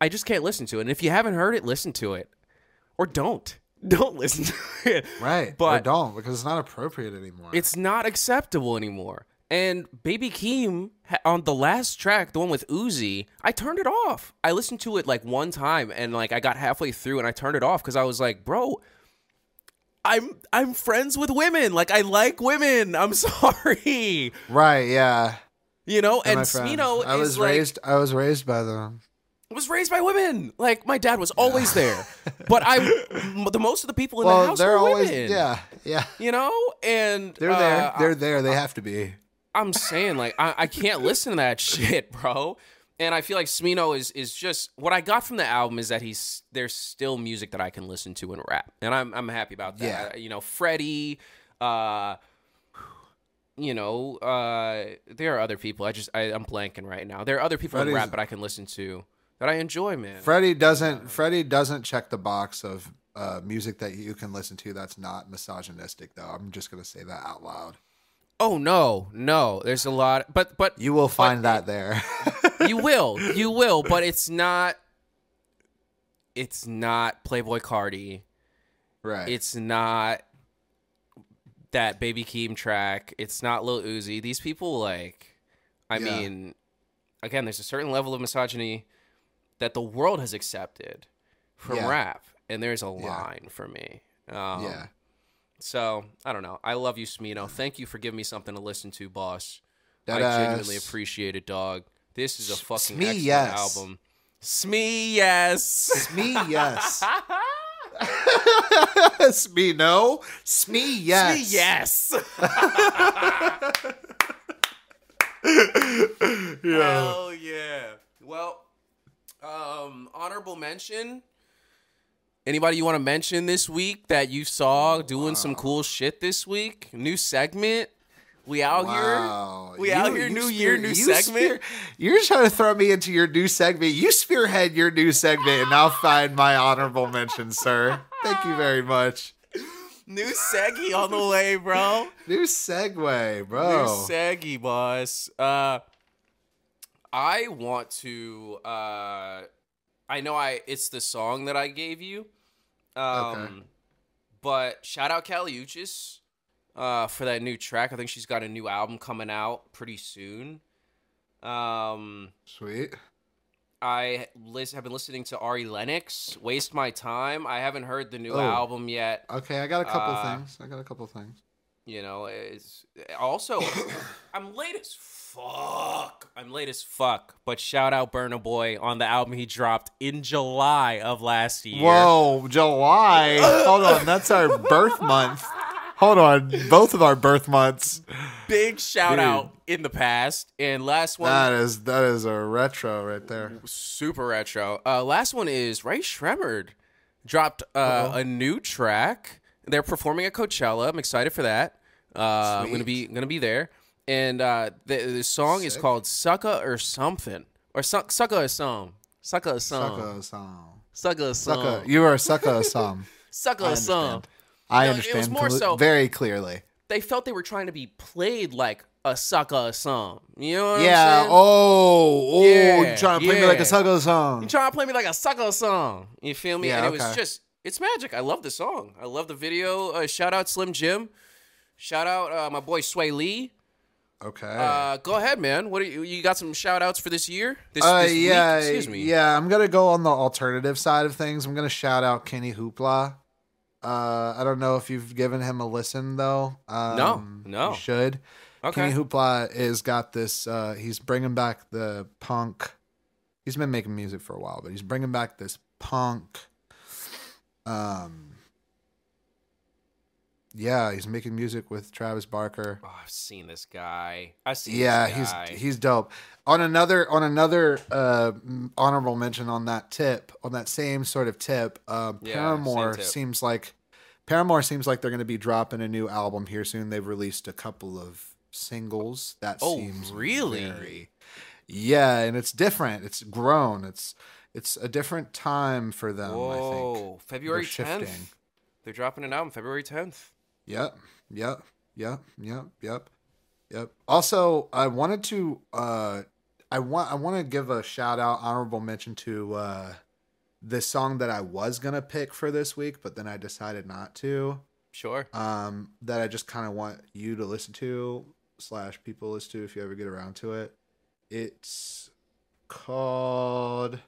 I just can't listen to it. And if you haven't heard it, listen to it. Or don't. [LAUGHS] Don't listen to it. right. But or don't because it's not appropriate anymore. it's not acceptable anymore. And Baby Keem on the last track, the one with Uzi, I turned it off. I listened to it like one time and like I got halfway through and I turned it off because I was like, bro, I'm I'm friends with women. Like I like women. I'm [LAUGHS] sorry. Right, yeah. You know, They're and friends. Smino I was like, raised I was raised by them. was raised by women. Like my dad was always there. But I, [LAUGHS] the most of the people in the house they're were always women. yeah, yeah. You know? And They're there. uh, They're there. They have to be. I'm saying like I, I can't listen to that [LAUGHS] shit, bro. And I feel like Smino is is just what I got from the album is that he's there's still music that I can listen to and rap, and I'm I'm happy about that. Yeah. You know, Freddie, uh, you know, uh, there are other people. I just I, I'm blanking right now. There are other people in rap that I can listen to that I enjoy, man. Freddie doesn't Freddie doesn't check the box of uh, music that you can listen to that's not misogynistic though. I'm just gonna say that out loud. Oh no, no, there's a lot, but but You will find that there. [LAUGHS] you will, [LAUGHS] you will, but it's not. It's not Playboi Carti. right. It's not that Baby Keem track. It's not Lil Uzi. These people, like, I Yeah. mean, again, there's a certain level of misogyny that the world has accepted from Yeah. rap, and there's a Yeah. line for me. Um, yeah. So I don't know. I love you, Smino. Thank you for giving me something to listen to, boss. That I genuinely appreciate it, dog. This is a fucking Smee, excellent yes. album. Smee, yes. [LAUGHS] Smee yes. Smee no. Smee yes. [LAUGHS] Smee, yes. Hell yeah. Well, um, honorable mention. Anybody you want to mention this week that you saw doing some cool shit this week? New segment. We out Wow. here. We out here. New year, new you segment. spear- you're trying to throw me into your new segment. You spearhead your new segment, and I'll find my honorable mention, sir. Thank you very much. New seggy on the way, bro. New segue, bro. New seggy, boss. Uh, I want to. Uh, I know I. It's the song that I gave you. Um, Okay. But shout out Kali Uchis uh, for that new track. I think she's got a new album coming out pretty soon. Um, Sweet. I lis- have been listening to Ari Lennox. Waste my time. I haven't heard the new Oh. album yet. Okay, I got a couple Uh, things. I got a couple things. You know, it's also [COUGHS] I'm late as fuck. I'm late as fuck. But shout out Burna Boy on the album he dropped in July of last year. Whoa, July. Hold on, that's our birth month. Hold on, both of our birth months. Big shout Dude. out in the past. And last one That is that is a retro right there. super retro. Uh last one is Rae Sremmurd dropped uh, a new track. They're performing at Coachella. I'm excited for that. Uh, I'm gonna be gonna be there. And uh, the, the song is called "Sucka" or something, or suck, "Sucka" or some, "Sucka" or song. "Sucka" or Sucka. some, You are a sucka some. [LAUGHS] "Sucka" song. I or understand. I it was more so- very clearly. They felt they were trying to be played like a "Sucka" or some. You know what Yeah. I'm saying? Oh, oh, Yeah, you trying to play me like a yeah. sucka song. You're trying to play me like a sucker song. You feel me? Yeah, and it was just, it's magic. I love the song. I love the video. Uh, shout out Slim Jim. Shout out uh, my boy Swae Lee. Okay. Uh, go ahead, man. What are you, you got some shout outs for this year? This, Uh, this week? yeah, Excuse me. yeah. I'm gonna go on the alternative side of things. I'm gonna shout out Kenny Hoopla. Uh, I don't know if you've given him a listen though. Um, no. You should. Okay. Kenny Hoopla is got this. Uh, he's bringing back the punk. He's been making music for a while, but he's bringing back this punk. Um. Yeah, he's making music with Travis Barker. Oh, I've seen this guy. I see. Yeah, this guy. he's he's dope. On another on another uh, honorable mention on that tip, on that same sort of tip, uh, Paramore tip. seems like Paramore seems like they're going to be dropping a new album here soon. They've released a couple of singles. That Oh, seems really? very- yeah, and it's different. It's grown. It's it's a different time for them. I Whoa. February 10th. They're dropping an album February 10th. Yep, yep, yep, yep, yep, yep. Also, I wanted to uh I want I want to give a shout out honorable mention to uh the song that I was going to pick for this week, but then I decided not to. Sure. Um that I just kind of want you to listen to slash people listen to if you ever get around to it. It's called.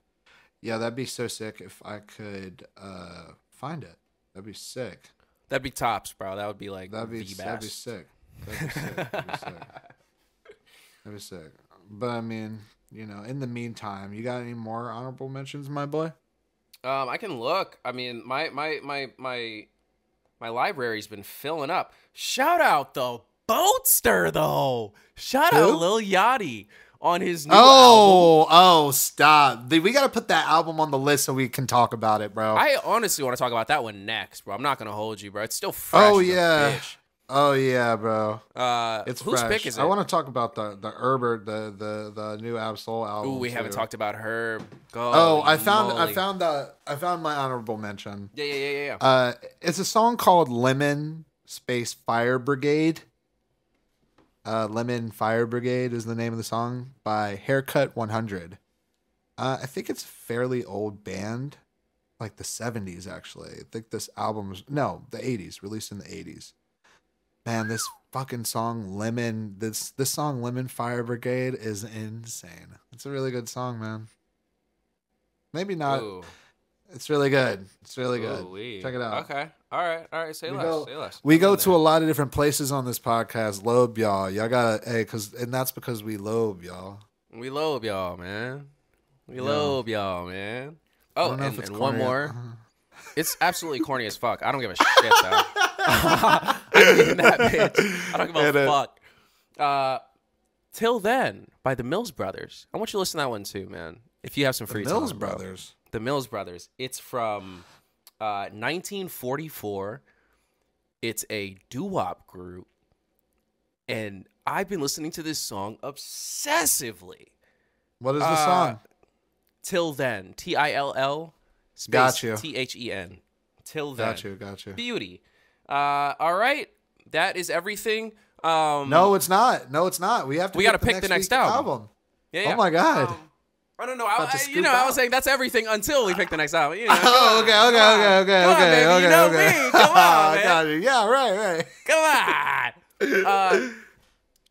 Yeah, that'd be so sick if I could uh find it. That'd be sick. That'd be tops, bro. That would be like That'd be the that'd be best. sick. That'd be sick. That'd be sick. [LAUGHS] That'd be sick. But I mean, you know, in the meantime, you got any more honorable mentions, my boy? Um, I can look. I mean, my my my my my library's been filling up. Shout out the Boatster though. Shout out Who? Lil Yachty on his new album. Oh, oh, stop. We got to put that album on the list so we can talk about it, bro. I honestly want to talk about that one next, bro. I'm not gonna hold you, bro. It's still fresh. oh, yeah. bitch. Oh, yeah, bro. Uh, It's whose fresh. pick is it? I want to talk about the the Herbert, the the the new Ab-Soul album. Ooh, we haven't talked about her. Go. Oh, I found I found the I found my honorable mention. Yeah, yeah, yeah, yeah. yeah. Uh, it's a song called Lemon Space Fire Brigade. Uh, Lemon Fire Brigade is the name of the song by Haircut 100. Uh, I think it's a fairly old band, like the 70s actually. I think this album was no, the 80s, released in the 80s. Man, this fucking song Lemon, this this song Lemon Fire Brigade is insane. It's a really good song, man. Maybe not. Ooh. It's really good. It's really good. Ooh-wee. Check it out. Okay. All right. All right. Say We less. go- say less. We I'm go to a lot of different places on this podcast. Lobe y'all. Y'all gotta hey, cause and that's because we lobe y'all. We lobe y'all, man. We Yeah. lobe y'all, man. Oh, and, and one more. It's absolutely corny as fuck. I don't give a shit though. [LAUGHS] [LAUGHS] I mean that bitch. I don't give a it. fuck. Uh, Till then, by the Mills Brothers. I want you to listen to that one too, man. If you have some free Mills time, bro. Brothers. The Mills Brothers. It's from uh, 1944. It's a doo-wop group, and I've been listening to this song obsessively. What is the Uh, song? Till then, T I L L Got space you. T H E N. Till then, Got you, got you. beauty. Uh, all right, that is everything. Um, No, it's not. No, it's not. We have to We pick gotta pick the next week's album. yeah, yeah. Oh my god. Um, I don't know. I, I- you know, I was saying that's everything until we pick the next album. You know, [LAUGHS] oh, okay, okay, on. okay, okay, Come on, okay, baby, okay, you know okay. me. Come [LAUGHS] on, man. got you. Yeah, right, right. Come on. [LAUGHS] Uh,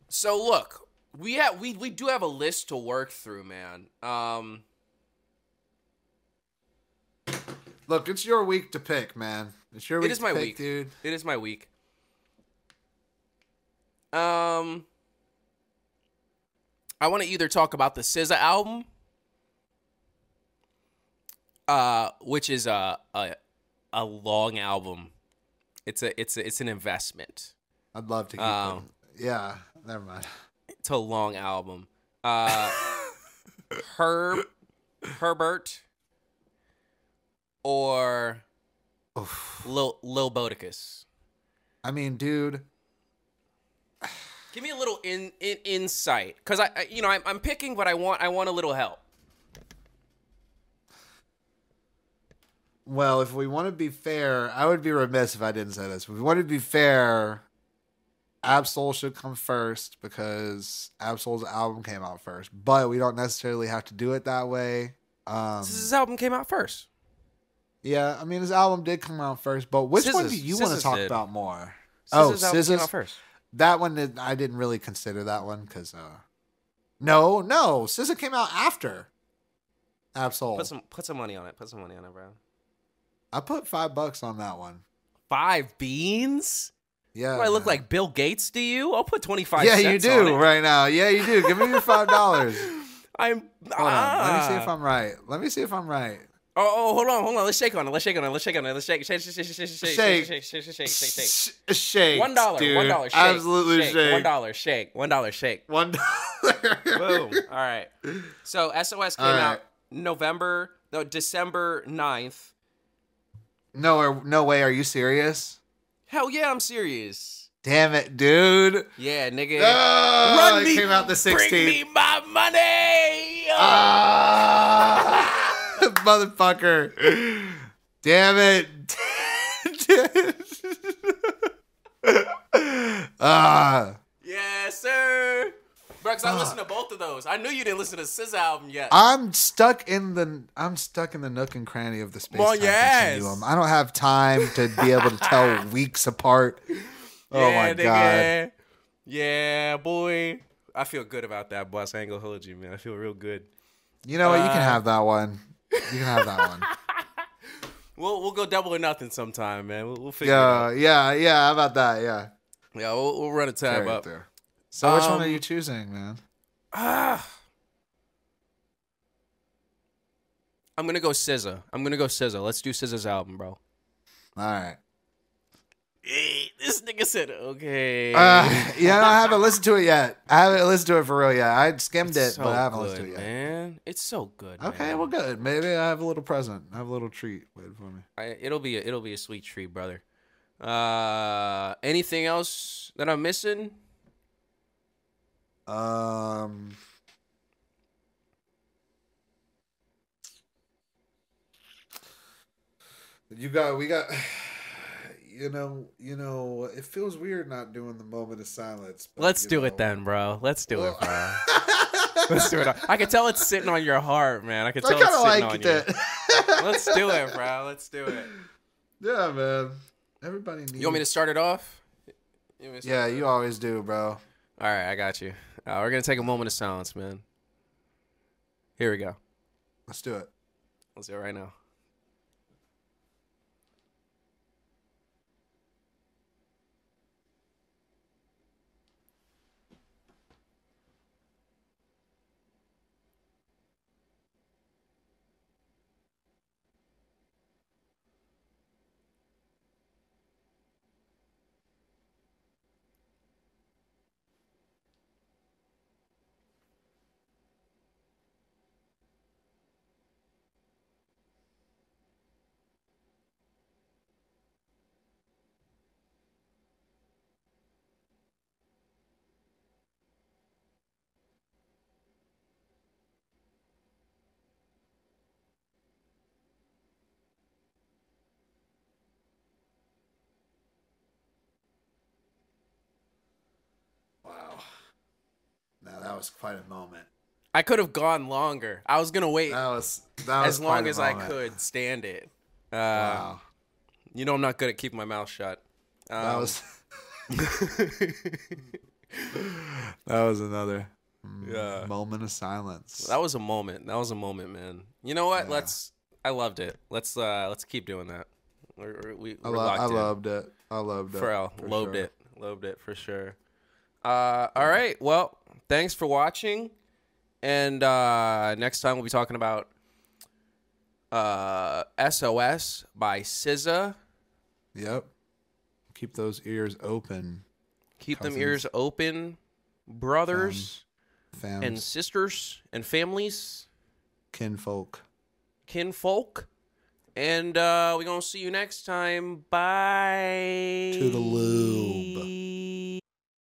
so look, we have we we do have a list to work through, man. Um, Look, it's your week to pick, man. It's your week it is to my pick, week, dude. It is my week. Um, I want to either talk about the SZA album, uh, which is a a a long album. It's a it's a, it's an investment. I'd love to keep Um, it. Yeah, never mind. It's a long album. Uh, [LAUGHS] Herb Herbert or Oof. Lil Lil Bodicus. I mean, dude, [SIGHS] Give me a little in, in insight, because I, I, you know, I'm, I'm picking, but I want I want a little help. Well, if we want to be fair, I would be remiss if I didn't say this. If we want to be fair, Ab-Soul should come first because Ab-Soul's album came out first. But we don't necessarily have to do it that way. Um, His album came out first. yeah, I mean his album did come out first, but which one do you want to talk did. about more? SZA's oh, album came SZA's out first. that one did, I didn't really consider that one because uh, no, no, SZA came out after Ab-Soul. Put some put some money on it. Put some money on it, bro. I put five bucks on that one. Five beans? Yeah, Do I look man. like Bill Gates to you? I'll put twenty five. yeah, you cents on do right now. Yeah, you do. Give me your five dollars. [LAUGHS] I'm. Hold on. Let me see if ah. I'm right. Let me see if I'm right. Oh, oh, hold on, hold on. Let's shake on it. Let's shake on it. Let's shake on it. Let's shake, shake, shake, shake, shake, shake, shake, Shake. shake, shake, shake, shake, shake, shake. Sh- shake. One dollar. One dollar. Shake. Absolutely shake. shake. One dollar. Shake. One dollar. Shake. One dollar. Boom. [LAUGHS] All right. So SOS came All right. out November, no, December 9th. No, or- no way. Are you serious? Hell yeah, I'm serious. Damn it, dude. Yeah, nigga. Oh, Run me. came out the 16th. Bring me my money. Ah, [LAUGHS] motherfucker. Damn it. [LAUGHS] ah. Yes, sir. Bro, 'cause I listened to both of those. I knew you didn't listen to SZA album yet. I'm stuck in the I'm stuck in the nook and cranny of the space Well, yes. continuum. I don't have time to be able to tell [LAUGHS] weeks apart. Oh yeah, my nigga. god. Yeah, boy. I feel good about that, boss. I ain't gonna hold you, man. I feel real good. You know what? You can Uh, have that one. You can have that one. [LAUGHS] We'll we'll go double or nothing sometime, man. We'll, we'll figure it out. Yeah, yeah, yeah. How about that? Yeah. Yeah, we'll, we'll run a tab up. there. So which one are Um, you choosing, man? Ah. I'm gonna go SZA. I'm gonna go SZA. Let's do SZA's album, bro. All right. Hey, this nigga said okay. Uh, yeah, I haven't listened to it yet. I haven't listened to it for real yet. I skimmed it, so but I haven't good, listened to it yet. man. It's so good. Okay, man. well, good. Maybe I have a little present. I have a little treat waiting for me. I, it'll be a, it'll be a sweet treat, brother. Uh, anything else that I'm missing? Um. You got, we got, [SIGHS] you know, you know, it feels weird not doing the moment of silence. but, Let's do know. it then, bro. Let's do it, bro. I [LAUGHS] Let's do it. I can tell it's sitting on your heart, man. I can tell kind it's sitting like on you. it. [LAUGHS] Let's do it, bro. Let's do it. Yeah, man. Everybody needs. You want me to start it off? You want me to start Yeah, you off? always do, bro. All right, I got you. Uh, we're gonna take a moment of silence, man. Here we go. Let's do it. Let's do it right now. Wow. Now that was quite a moment. I could have gone longer. I was gonna wait That was that was as long as I could stand it. Uh, Wow. You know I'm not good at keeping my mouth shut. Um, That was [LAUGHS] that was another Yeah. moment of silence. that was a moment. That was a moment, man. You know what? Yeah. Let's. I loved it. Let's uh let's keep doing that. We're, we're, we, I, lo- I loved it. I loved it. for real. for Lobed sure. it. Lobed it for sure. Uh, all right. Well, thanks for watching. And uh, next time we'll be talking about uh, SOS by SZA. Yep. Keep those ears open, Keep them ears open, brothers fams, and sisters and families, kinfolk. kinfolk. And uh, we're going to see you next time. Bye. To the lube.